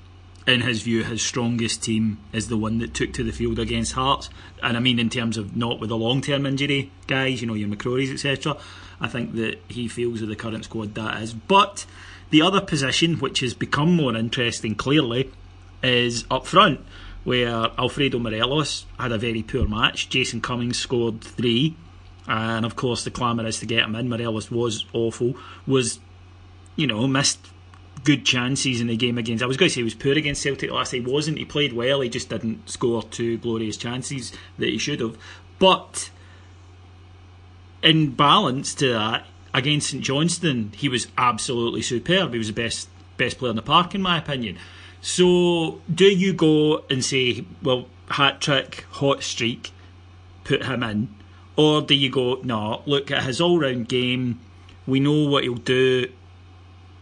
in his view, his strongest team is the one that took to the field against Hearts. And I mean, in terms of not with a long term injury guys, you know, your McCrorie's, etc. I think that he feels with the current squad that is. But the other position, which has become more interesting clearly, is up front, where Alfredo Morelos had a very poor match. Jason Cummings scored three. And of course, the clamour is to get him in. Morelos was awful, was, you know, missed good chances in the game against. I was going to say he was poor against Celtic last. He wasn't. He played well. He just didn't score two glorious chances that he should have. But in balance to that, against St Johnstone, he was absolutely superb. He was the best best player in the park, in my opinion. So, do you go and say, well, hat trick, hot streak, put him in, or do you go, no, look at his all round game. We know what he'll do.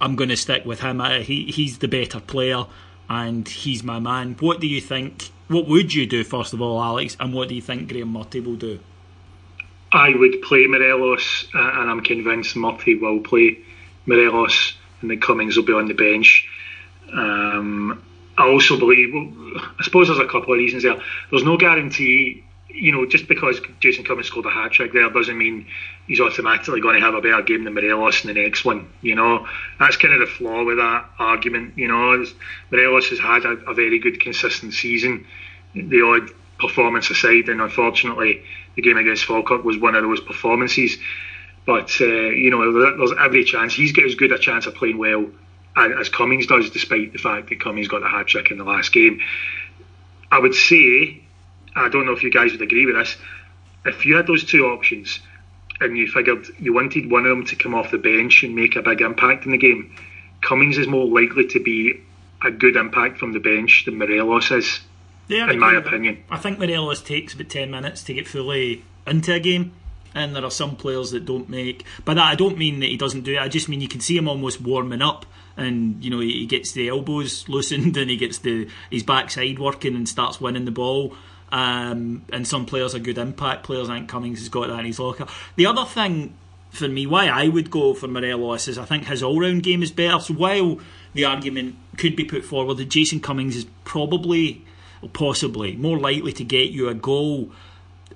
I'm going to stick with him. He he's the better player, and he's my man. What do you think? What would you do first of all, Alex? And what do you think Graeme Murty will do? I would play Morelos, uh, and I'm convinced Murty will play Morelos, and then Cummings will be on the bench. Um, I also believe, well, I suppose there's a couple of reasons there. There's no guarantee, you know, just because Jason Cummings scored a hat trick there doesn't mean he's automatically going to have a better game than Morelos in the next one. You know, that's kind of the flaw with that argument. You know, Morelos has had a, a very good, consistent season. The odd performance aside, and unfortunately, the game against Falkirk was one of those performances. But uh, you know, there's every chance he's got as good a chance of playing well as Cummings does, despite the fact that Cummings got a hat trick in the last game. I would say, I don't know if you guys would agree with this. If you had those two options, and you figured you wanted one of them to come off the bench and make a big impact in the game, Cummings is more likely to be a good impact from the bench than Morelos is. Yeah, in my opinion. I think Morelos takes about 10 minutes to get fully into a game. And there are some players that don't make. By that, I don't mean that he doesn't do it. I just mean you can see him almost warming up, and you know he gets the elbows loosened, and he gets the his backside working, and starts winning the ball. Um, and some players are good impact players. I think Cummings has got that in his locker. The other thing for me, why I would go for Morelos is I think his all round game is better. So while the argument could be put forward that Jason Cummings is probably possibly more likely to get you a goal.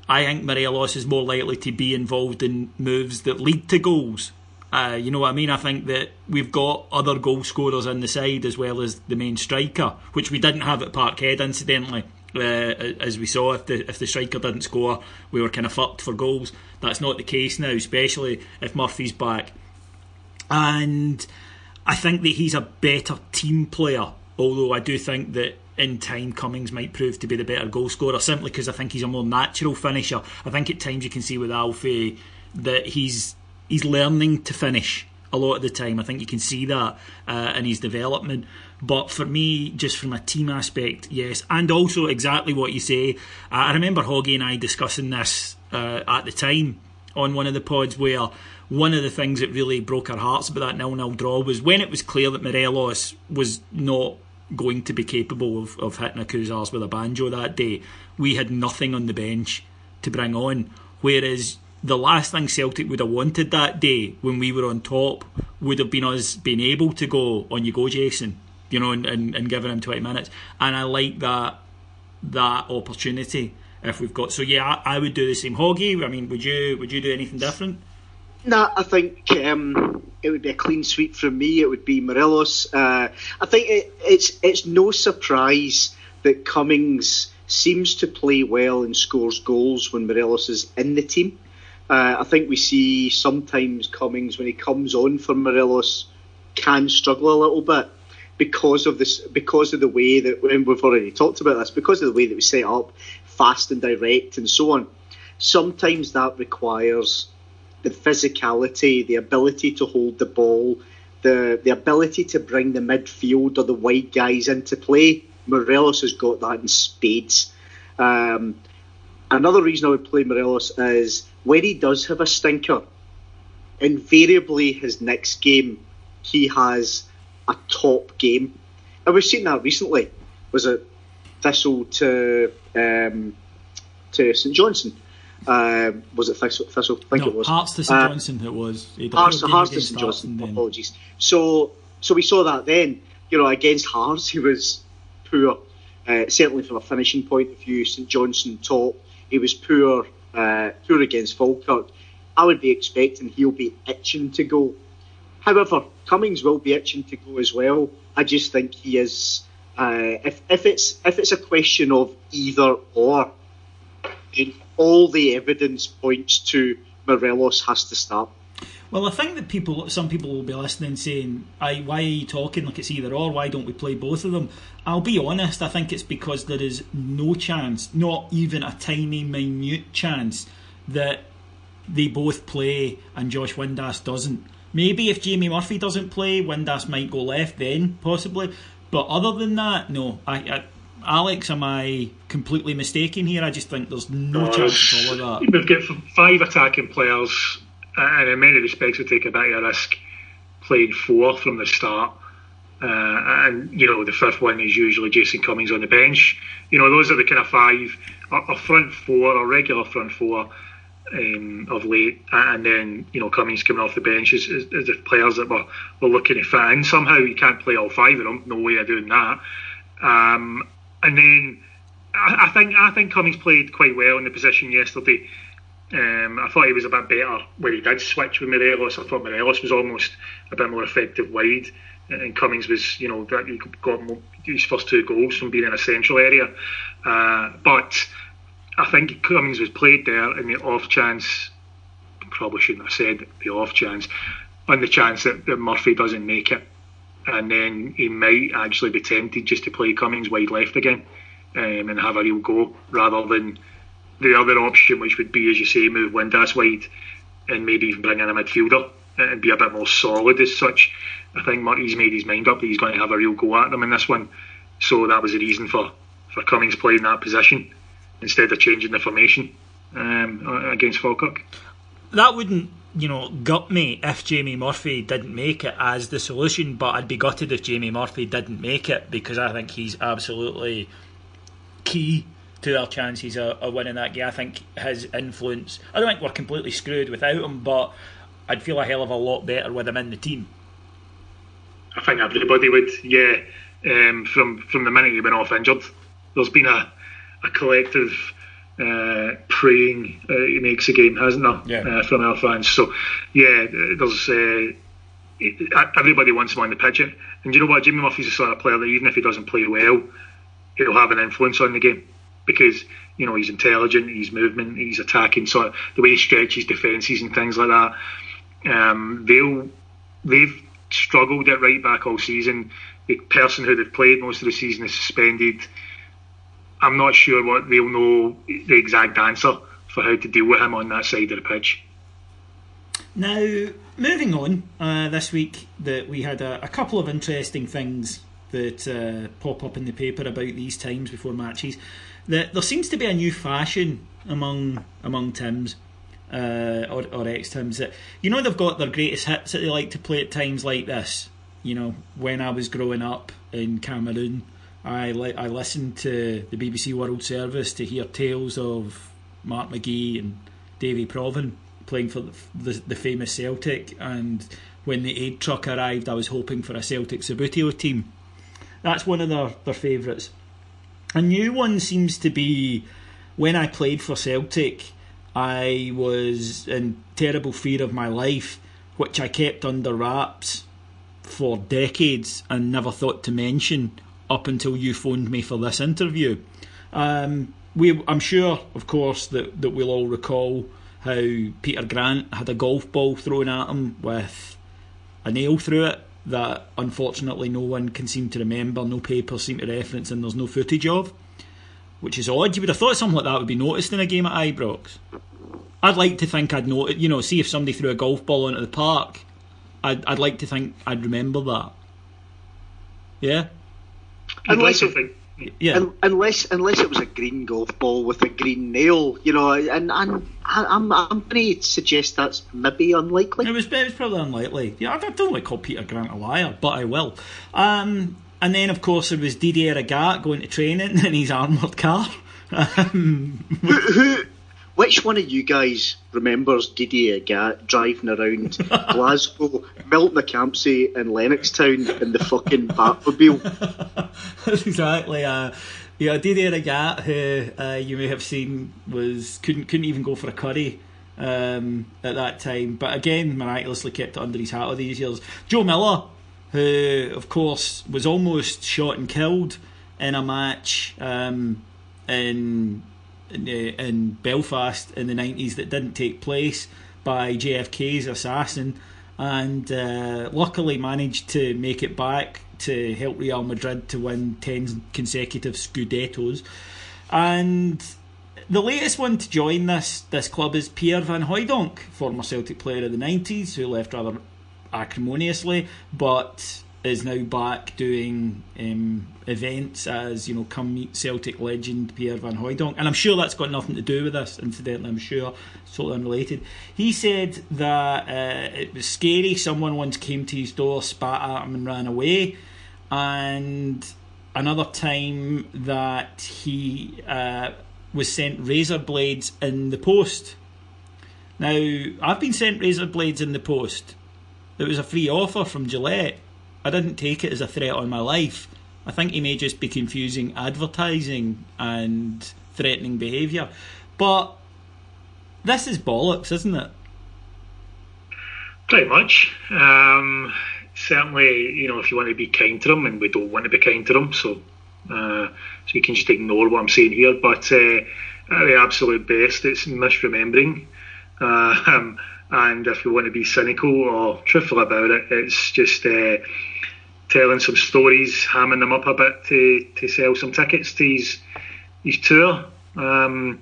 I think Morelos is more likely to be involved in moves that lead to goals. Uh, you know what I mean? I think that we've got other goal scorers in the side as well as the main striker, which we didn't have at Parkhead, incidentally. Uh, as we saw, if the if the striker didn't score, we were kind of fucked for goals. That's not the case now, especially if Murphy's back. And I think that he's a better team player. Although I do think that in time Cummings might prove to be the better goal scorer simply because I think he's a more natural finisher. I think at times you can see with Alfie that he's he's learning to finish a lot of the time. I think you can see that uh, in his development. But for me, just from a team aspect, yes, and also exactly what you say. I remember Hoggy and I discussing this uh, at the time on one of the pods where one of the things that really broke our hearts about that nil-nil draw was when it was clear that Morelos was not going to be capable of, of hitting a Cousars with a banjo that day. We had nothing on the bench to bring on. Whereas the last thing Celtic would have wanted that day when we were on top would have been us being able to go on you go Jason, you know, and, and, and giving him 20 minutes. And I like that that opportunity if we've got so yeah I, I would do the same Hoggy I mean would you would you do anything different Nah, I think um, it would be a clean sweep from me. It would be Morelos. Uh, I think it, it's it's no surprise that Cummings seems to play well and scores goals when Morelos is in the team. Uh, I think we see sometimes Cummings when he comes on for Morelos can struggle a little bit because of this because of the way that we've already talked about this because of the way that we set up fast and direct and so on. sometimes that requires the physicality, the ability to hold the ball, the the ability to bring the midfield or the wide guys into play. Morelos has got that in spades. Um, another reason I would play Morelos is when he does have a stinker, invariably his next game he has a top game. And we've seen that recently. Was it Thistle to um, to St Johnstone? Uh, was it Thistle? Thistle? I think no, it was. Hearts to St uh, Johnstone. It was. Hearts, Hearts to St Johnstone. Apologies. So, so we saw that then. You know, against Hearts, he was poor. Uh, certainly from a finishing point of view, St Johnstone top. He was poor, uh, poor against Falkirk. I would be expecting he'll be itching to go. However, Cummings will be itching to go as well. I just think he is. Uh, if if it's if it's a question of either or, then all the evidence points to Morelos has to start. Well, I think that people, some people will be listening, saying, "I why are you talking like it's either or? Why don't we play both of them?" I'll be honest. I think it's because there is no chance, not even a tiny, minute chance, that they both play and Josh Windass doesn't. Maybe if Jamie Murphy doesn't play, Windass might go left then, possibly. But other than that, no. I, I Alex, am I completely mistaken here? I just think there's no, chance at all of that. We've got five attacking players, and in many respects, we take a bit of a risk playing four from the start. Uh, and you know the fifth one is usually Jason Cummings on the bench. You know those are the kind of five, a, a front four, a regular front four um, of late, and then you know Cummings coming off the bench is, is, is, the players that we're, we're looking to fit in. Somehow you can't play all five of them. No way of doing that. Um, and then I, I, think I think Cummings played quite well in the position yesterday. Um, I thought he was a bit better when he did switch with Morelos. I thought Morelos was almost a bit more effective wide, and Cummings was, you know, that he got his first two goals from being in a central area. Uh, but I think Cummings was played there in the off chance. Probably shouldn't have said the off chance, on the chance that, that Murphy doesn't make it and then he might actually be tempted just to play Cummings wide left again um, and have a real go rather than the other option, which would be, as you say, move Windass wide and maybe even bring in a midfielder and be a bit more solid as such. I think Murty's made his mind up that he's going to have a real go at them in this one, so that was the reason for, for Cummings playing that position instead of changing the formation um, against Falkirk. That wouldn't you know, gut me if Jamie Murphy didn't make it as the solution, but I'd be gutted if Jamie Murphy didn't make it because I think he's absolutely key to our chances of, of winning that game. I think his influence, I don't think we're completely screwed without him, but I'd feel a hell of a lot better with him in the team. I think everybody would, yeah. Um, from from the minute he went off injured, there's been a, a collective uh, praying uh, he makes a game, hasn't there? Yeah. Uh, from our fans. So, yeah, there's uh, everybody wants him on the pitch, and you know what? Jimmy Murphy's the sort of player that even if he doesn't play well, he'll have an influence on the game because you know he's intelligent, he's movement, he's attacking, so the way he stretches defences and things like that. Um, they'll they've struggled at right back all season. The person who they've played most of the season is suspended. I'm not sure what they'll know the exact answer for how to deal with him on that side of the pitch. Now, moving on, uh, this week that we had a, a, couple of interesting things that uh, pop up in the paper about these times before matches. That there seems to be a new fashion among among Tims uh, or, or ex Tims that you know they've got their greatest hits that they like to play at times like this. You know, when I was growing up in Cameroon, I I listened to the BBC World Service to hear tales of Mark McGhee and Davy Provan playing for the, the, the, famous Celtic. And when the aid truck arrived, I was hoping for a Celtic Subbuteo team. That's one of their, their favourites. A new one seems to be when I played for Celtic, I was in terrible fear of my life, which I kept under wraps for decades and never thought to mention up until you phoned me for this interview. Um, we, I'm sure, of course, that, that we'll all recall how Peter Grant had a golf ball thrown at him with a nail through it that unfortunately no one can seem to remember, no papers seem to reference, and there's no footage of. which is odd. You would have thought something like that would be noticed in a game at Ibrox. I'd like to think I'd know, you know, see if somebody threw a golf ball into the park. I'd, I'd like to think I'd remember that. Yeah. Unless like it, yeah. Un, unless unless it was a green golf ball with a green nail, you know, and, and I, I'm I'm going to suggest that's maybe unlikely. It was it was probably unlikely. Yeah, I don't to call Peter Grant a liar, but I will. Um, and then of course there was Didier Agathe going to training in his armoured car. Um, who, who, which one of you guys remembers Didier Agathe driving around Glasgow, Milton Campsie, and Lennoxtown in the fucking Batmobile? exactly. Uh, yeah, Didier Agathe, who uh, you may have seen, was couldn't couldn't even go for a curry um, at that time, but again miraculously kept it under his hat all these years. Joe Miller, who of course was almost shot and killed in a match um, in in, uh, in Belfast in the 90s that didn't take place by JFK's assassin and uh, luckily managed to make it back to help Real Madrid to win 10 consecutive Scudettos. And the latest one to join this this club is Pierre Van Hooijdonk, former Celtic player of the 90s, who left rather acrimoniously, but is now back doing um, events as you know, come meet Celtic legend Pierre Van Hooijdonk, and I'm sure that's got nothing to do with this. Incidentally, I'm sure it's totally unrelated. He said that uh, it was scary. Someone once came to his door, spat at him, and ran away. And another time that he uh, was sent razor blades in the post. Now, I've been sent razor blades in the post. It was a free offer from Gillette. I didn't take it as a threat on my life. I think he may just be confusing advertising and threatening behaviour. But this is bollocks, isn't it? Pretty much. Um, certainly, you know, if you want to be kind to them, and we don't want to be kind to them, so uh, so you can just ignore what I'm saying here. But uh, at the absolute best, it's misremembering. Uh, um, and if you want to be cynical or truthful about it, it's just uh, telling some stories, hamming them up a bit to, to sell some tickets to his, his tour. Um,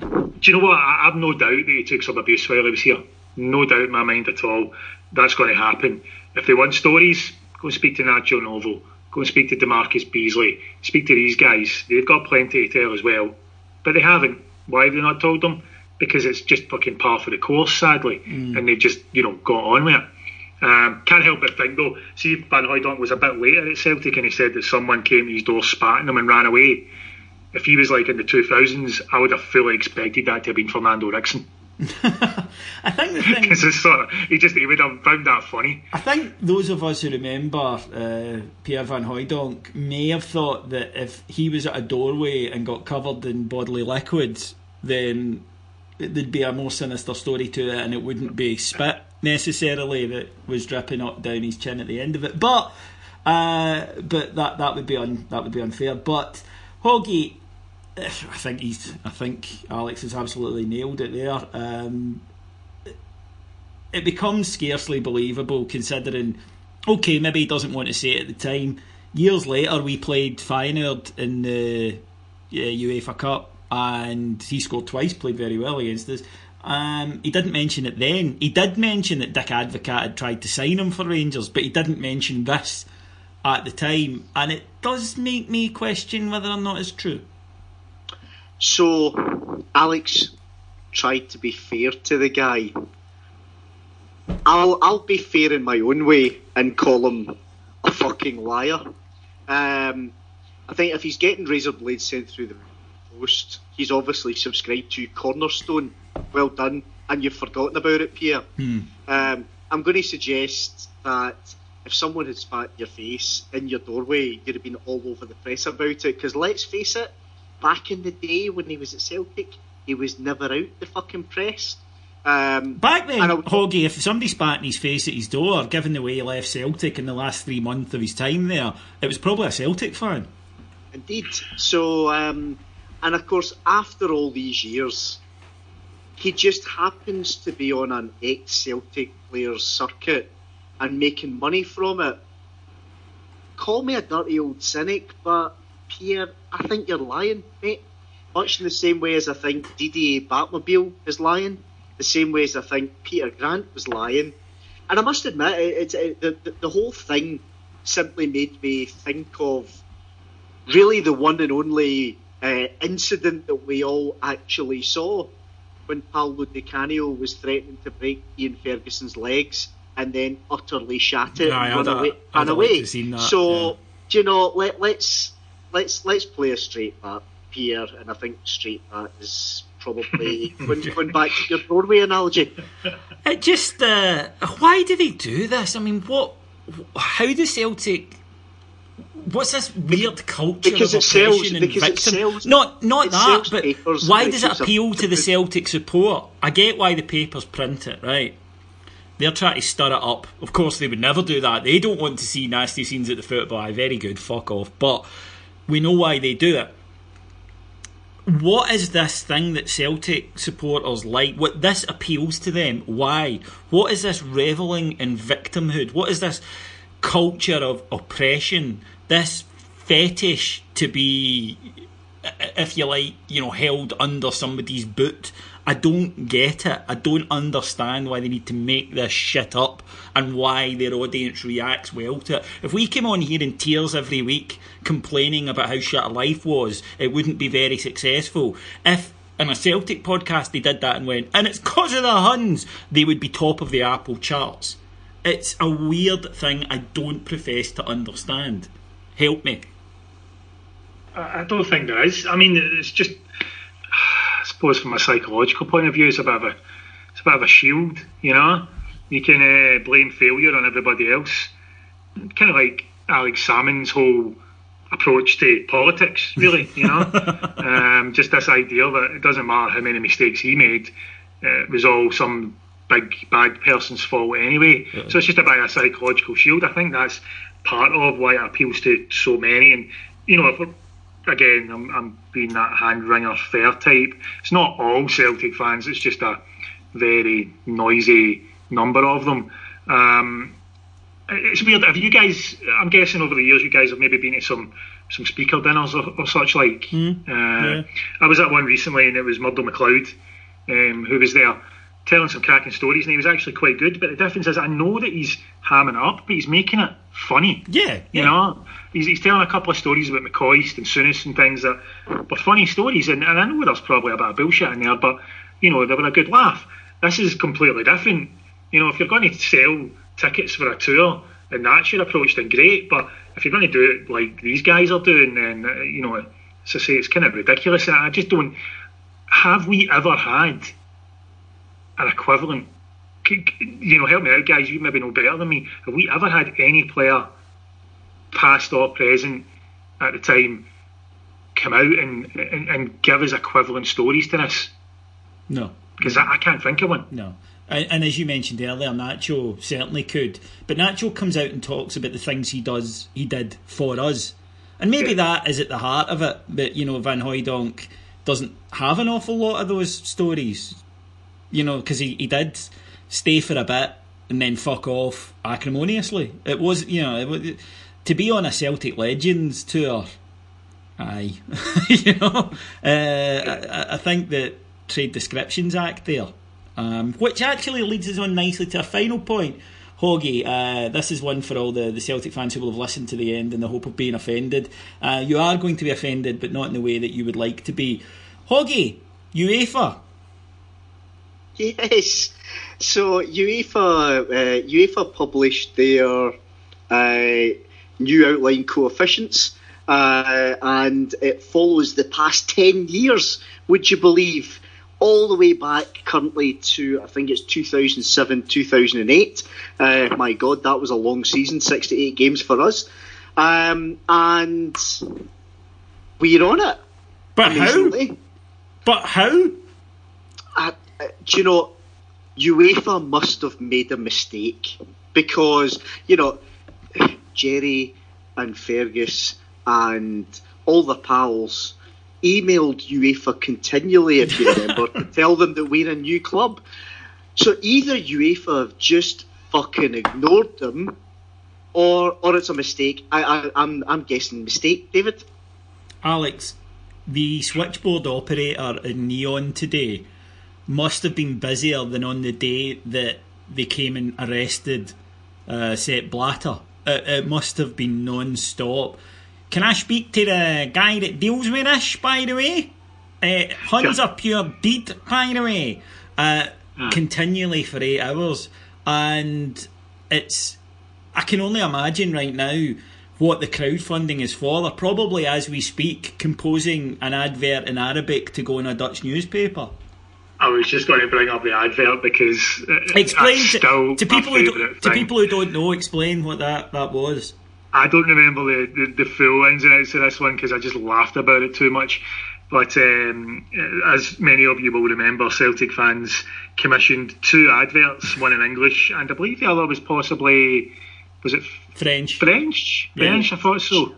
do you know what? I, have no doubt that he took some abuse while he was here. No doubt in my mind at all. That's going to happen. If they want stories, go and speak to Nacho Novo. Go and speak to DaMarcus Beasley. Speak to these guys. They've got plenty to tell as well. But they haven't. Why have they not told them? Because it's just fucking par for the course, sadly. Mm. And they've just, you know, got on with it. Um, can't help but think though, see if Van Hooijdonk was a bit later at Celtic and he said that someone came to his door spatting him and ran away. If he was like in the 2000s, I would have fully expected that to have been Fernando Ricksen. I think the thing it's sort of, he just he would have found that funny. I think those of us who remember uh, Pierre Van Hooijdonk may have thought that if he was at a doorway and got covered in bodily liquids, then there'd be a more sinister story to it, and it wouldn't be spit necessarily that was dripping up down his chin at the end of it. But uh, but that that would be un, that would be unfair. But Hoggy, I think he's. I think Alex has absolutely nailed it there. Um, it becomes scarcely believable considering. Okay, maybe he doesn't want to say it at the time. Years later, we played Feyenoord in the uh, UEFA Cup, and he scored twice. Played very well against us. Um, he didn't mention it then. He did mention that Dick Advocaat had tried to sign him for Rangers, but he didn't mention this at the time, and it does make me question whether or not it's true. So, Alex tried to be fair to the guy. I'll I'll be fair in my own way and call him a fucking liar. Um, I think if he's getting razor blades sent through the post, he's obviously subscribed to Cornerstone well done, and you've forgotten about it, Pierre. Hmm. Um, I'm going to suggest that if someone had spat your face in your doorway, you'd have been all over the press about it. Because let's face it, back in the day when he was at Celtic, he was never out the fucking press. Um, Back then, Hoggy, if somebody spat in his face at his door, given the way he left Celtic in the last three months of his time there, it was probably a Celtic fan. Indeed. So, um, and of course, after all these years, he just happens to be on an ex Celtic players circuit and making money from it. Call me a dirty old cynic, but Pierre, I think you're lying, mate. Much in the same way as I think DDA Batmobile is lying, the same way as I think Peter Grant was lying. And I must admit, it, it, the, the whole thing simply made me think of really the one and only uh, incident that we all actually saw when Paolo Di Canio was threatening to break Ian Ferguson's legs and then utterly shat it yeah, and run away. Ran away. That, so yeah. do you know? Let, let's let's let's play a straight bat, Pierre, and I think straight bat is probably going, going back to your Broadway analogy. It just uh, why do they do this? I mean, what? How do Celtic? What's this weird culture because of sells, and victim? Not not that, but why does it appeal to the Celtic support? I get why the papers print it, right? They're trying to stir it up. Of course, they would never do that. They don't want to see nasty scenes at the football. Very good, fuck off. But we know why they do it. What is this thing that Celtic supporters like? What this appeals to them? Why? What is this reveling in victimhood? What is this culture of oppression? This fetish to be, if you like, you know, held under somebody's boot. I don't get it. I don't understand why they need to make this shit up and why their audience reacts well to it. If we came on here in tears every week complaining about how shit life was, it wouldn't be very successful. If in a Celtic podcast they did that and went, and it's because of the Huns, they would be top of the Apple charts. It's a weird thing I don't profess to understand. Help me. I don't think there is. I mean, it's just I suppose from a psychological point of view, it's a bit of a it's a bit of a shield. You know, you can uh, blame failure on everybody else. Kind of like Alex Salmond's whole approach to politics, really. You know, um, just this idea that it doesn't matter how many mistakes he made, uh, it was all some big bad person's fault anyway. Yeah. So it's just about a psychological shield. I think that's part of why it appeals to so many. And you know, if we're again, I'm, I'm being that hand wringer fair type. It's not all Celtic fans. It's just a very noisy number of them. Um, it's weird. Have you guys? I'm guessing over the years, you guys have maybe been to some some speaker dinners or, or such like. Mm, uh, yeah. I was at one recently, and it was Murdo McLeod um, who was there telling some cracking stories, and he was actually quite good. But the difference is, I know that he's hamming up, but he's making it funny. Yeah, yeah. you know, he's, he's telling a couple of stories about McCoist and Souness and things that were funny stories, and, and I know there's probably a bit of bullshit in there, but you know, they were a good laugh. This is completely different. You know, if you're going to sell tickets for a tour and that's your approach, then great. But if you're going to do it like these guys are doing, then uh, you know, as I say, it's kind of ridiculous. And I just don't. Have we ever had an equivalent. You know, help me out, guys. You maybe know better than me. Have we ever had any player, past or present, at the time, come out and and, and give us equivalent stories to this? No, because I, I can't think of one. No. And, and, as you mentioned earlier, Nacho certainly could. But Nacho comes out and talks about the things he does, he did for us, and maybe yeah. that is at the heart of it. But you know, Van Hooijdonk doesn't have an awful lot of those stories you know, because he, he did stay for a bit and then fuck off acrimoniously. It was, you know, was, to be on a Celtic Legends tour, aye, you know, uh, I, I, think the Trade Descriptions Act there, um, which actually leads us on nicely to a final point. Hoggy, uh, this is one for all the, the Celtic fans who will have listened to the end in the hope of being offended. Uh, you are going to be offended, but not in the way that you would like to be. Hoggy, UEFA, Yes. So UEFA uh, UEFA published their uh, new outline coefficients, uh, and it follows the past ten years. Would you believe? All the way back currently to I think it's 2007 2008. Uh, my God, that was a long season, 68 games for us, um, and we're on it. But how? But how? Uh, do you know, UEFA must have made a mistake because, you know, Jerry and Fergus and all the pals emailed UEFA continually, if you remember, to tell them that we're a new club. So either UEFA have just fucking ignored them, or or it's a mistake. I, I I'm I'm guessing mistake, David. Alex, the switchboard operator in Nyon today must have been busier than on the day that they came and arrested uh, Sepp Blatter. It, it must have been non-stop. Can I speak to the guy that deals with this, by the way? Uh, Huns are pure beat, by the way. Uh, Continually for eight hours. And it's. I can only imagine right now what the crowdfunding is for. They're probably, as we speak, composing an advert in Arabic to go in a Dutch newspaper. I was just going to bring up the advert because uh, explain to, to people who don't, to people who don't know. Explain what that, that was. I don't remember the, the, the full ins and outs of this one because I just laughed about it too much. But um, as many of you will remember, Celtic fans commissioned two adverts, one in English, and I believe the other was possibly was it French? French, French. Yeah. I thought so.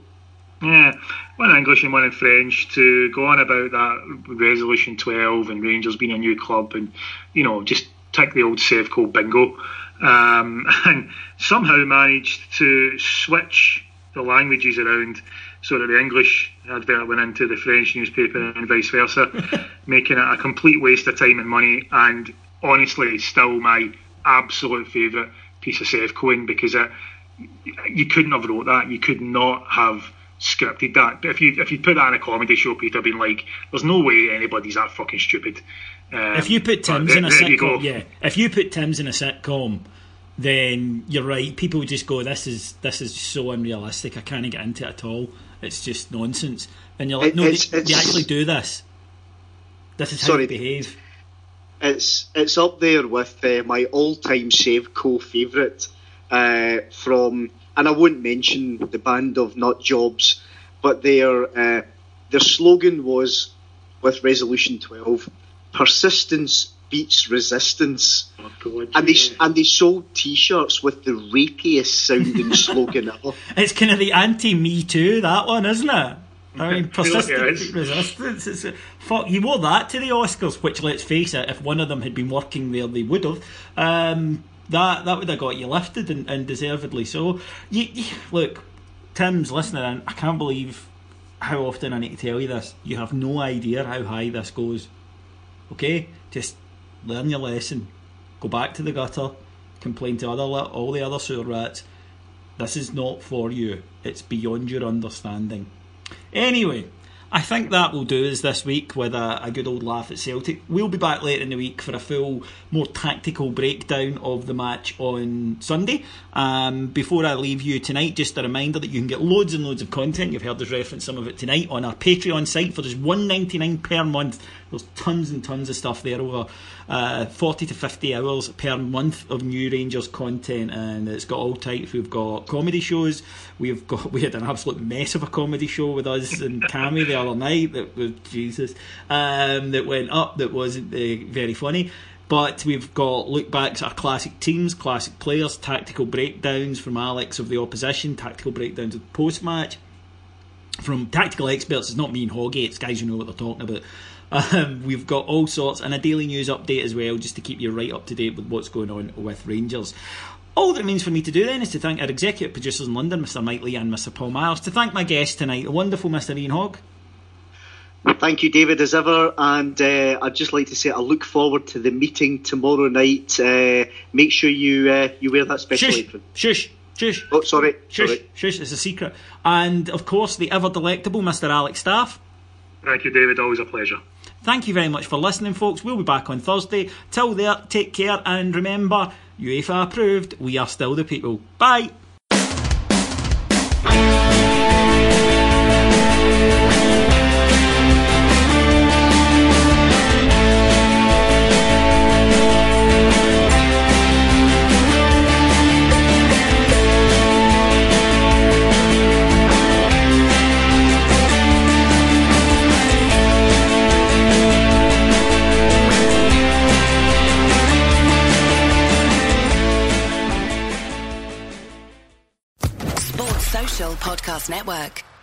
Yeah, one in English and one in French to go on about that resolution 12 and Rangers being a new club and you know just take the old Sevco bingo um, and somehow managed to switch the languages around so that the English advert went into the French newspaper and vice versa, making it a complete waste of time and money. And honestly, still my absolute favourite piece of Sevcoing because it, you couldn't have wrote that. You could not have scripted that. But if you if you put that in a comedy show, Peter, being like, "There's no way anybody's that fucking stupid." Um, if you put Tim's in a sitcom, yeah. If you put Tim's in a sitcom, then you're right. People would just go, "This is this is so unrealistic. I can't get into it at all. It's just nonsense." And you're like, it, "No, it's, they, it's, they, actually do this. This is how sorry, they behave." It's it's up there with uh, my all-time Sevco favourite uh, from, and I won't mention the band of nut jobs, but their uh, their slogan was with Resolution 12, persistence beats resistance. Oh, God, and they and they sold T-shirts with the rapiest sounding slogan ever. It's kind of the anti-Me Too that one, isn't it? I mean, persistence, resistance. It's fuck. You wore that to the Oscars, which, let's face it, if one of them had been working there, they would have. Um, that that would have got you lifted and, and deservedly so. You, you, look, Tim's listening, and I can't believe how often I need to tell you this. You have no idea how high this goes. Okay, just learn your lesson. Go back to the gutter. Complain to other all the other sewer rats. This is not for you. It's beyond your understanding. Anyway, I think that will do us this week with a, a, good old laugh at Celtic. We'll be back later in the week for a full, more tactical breakdown of the match on Sunday. Um, before I leave you tonight, just a reminder that you can get loads and loads of content. You've heard us reference some of it tonight on our Patreon site for just one ninety nine per month. There's tons and tons of stuff there over uh, 40 to 50 hours per month of new Rangers content, and it's got all types. We've got comedy shows. We've got we had an absolute mess of a comedy show with us and Cammy the other night that was Jesus um, that went up that wasn't uh, very funny. But we've got look backs at our classic teams, classic players, tactical breakdowns from Alex of the opposition, tactical breakdowns of post match from tactical experts. It's not me and Hoggy, it's guys who know what they're talking about. Um, we've got all sorts and a daily news update as well, just to keep you right up to date with what's going on with Rangers. All that remains for me to do then is to thank our executive producers in London, Mr. Mike Lee and Mr. Paul Miles, to thank my guest tonight, the wonderful Mr. Ian Hogg. Thank you, David, as ever. And uh, I'd just like to say I look forward to the meeting tomorrow night. Uh, make sure you uh, you wear that special shush, apron. Shush, shush. Oh, sorry. Shush, sorry. shush. It's a secret. And of course, the ever delectable Mr. Alex Staff. Thank you, David. Always a pleasure. Thank you very much for listening, folks. We'll be back on Thursday. Till there, take care and remember, UEFA approved. We are still the people. Bye. Podcast Network.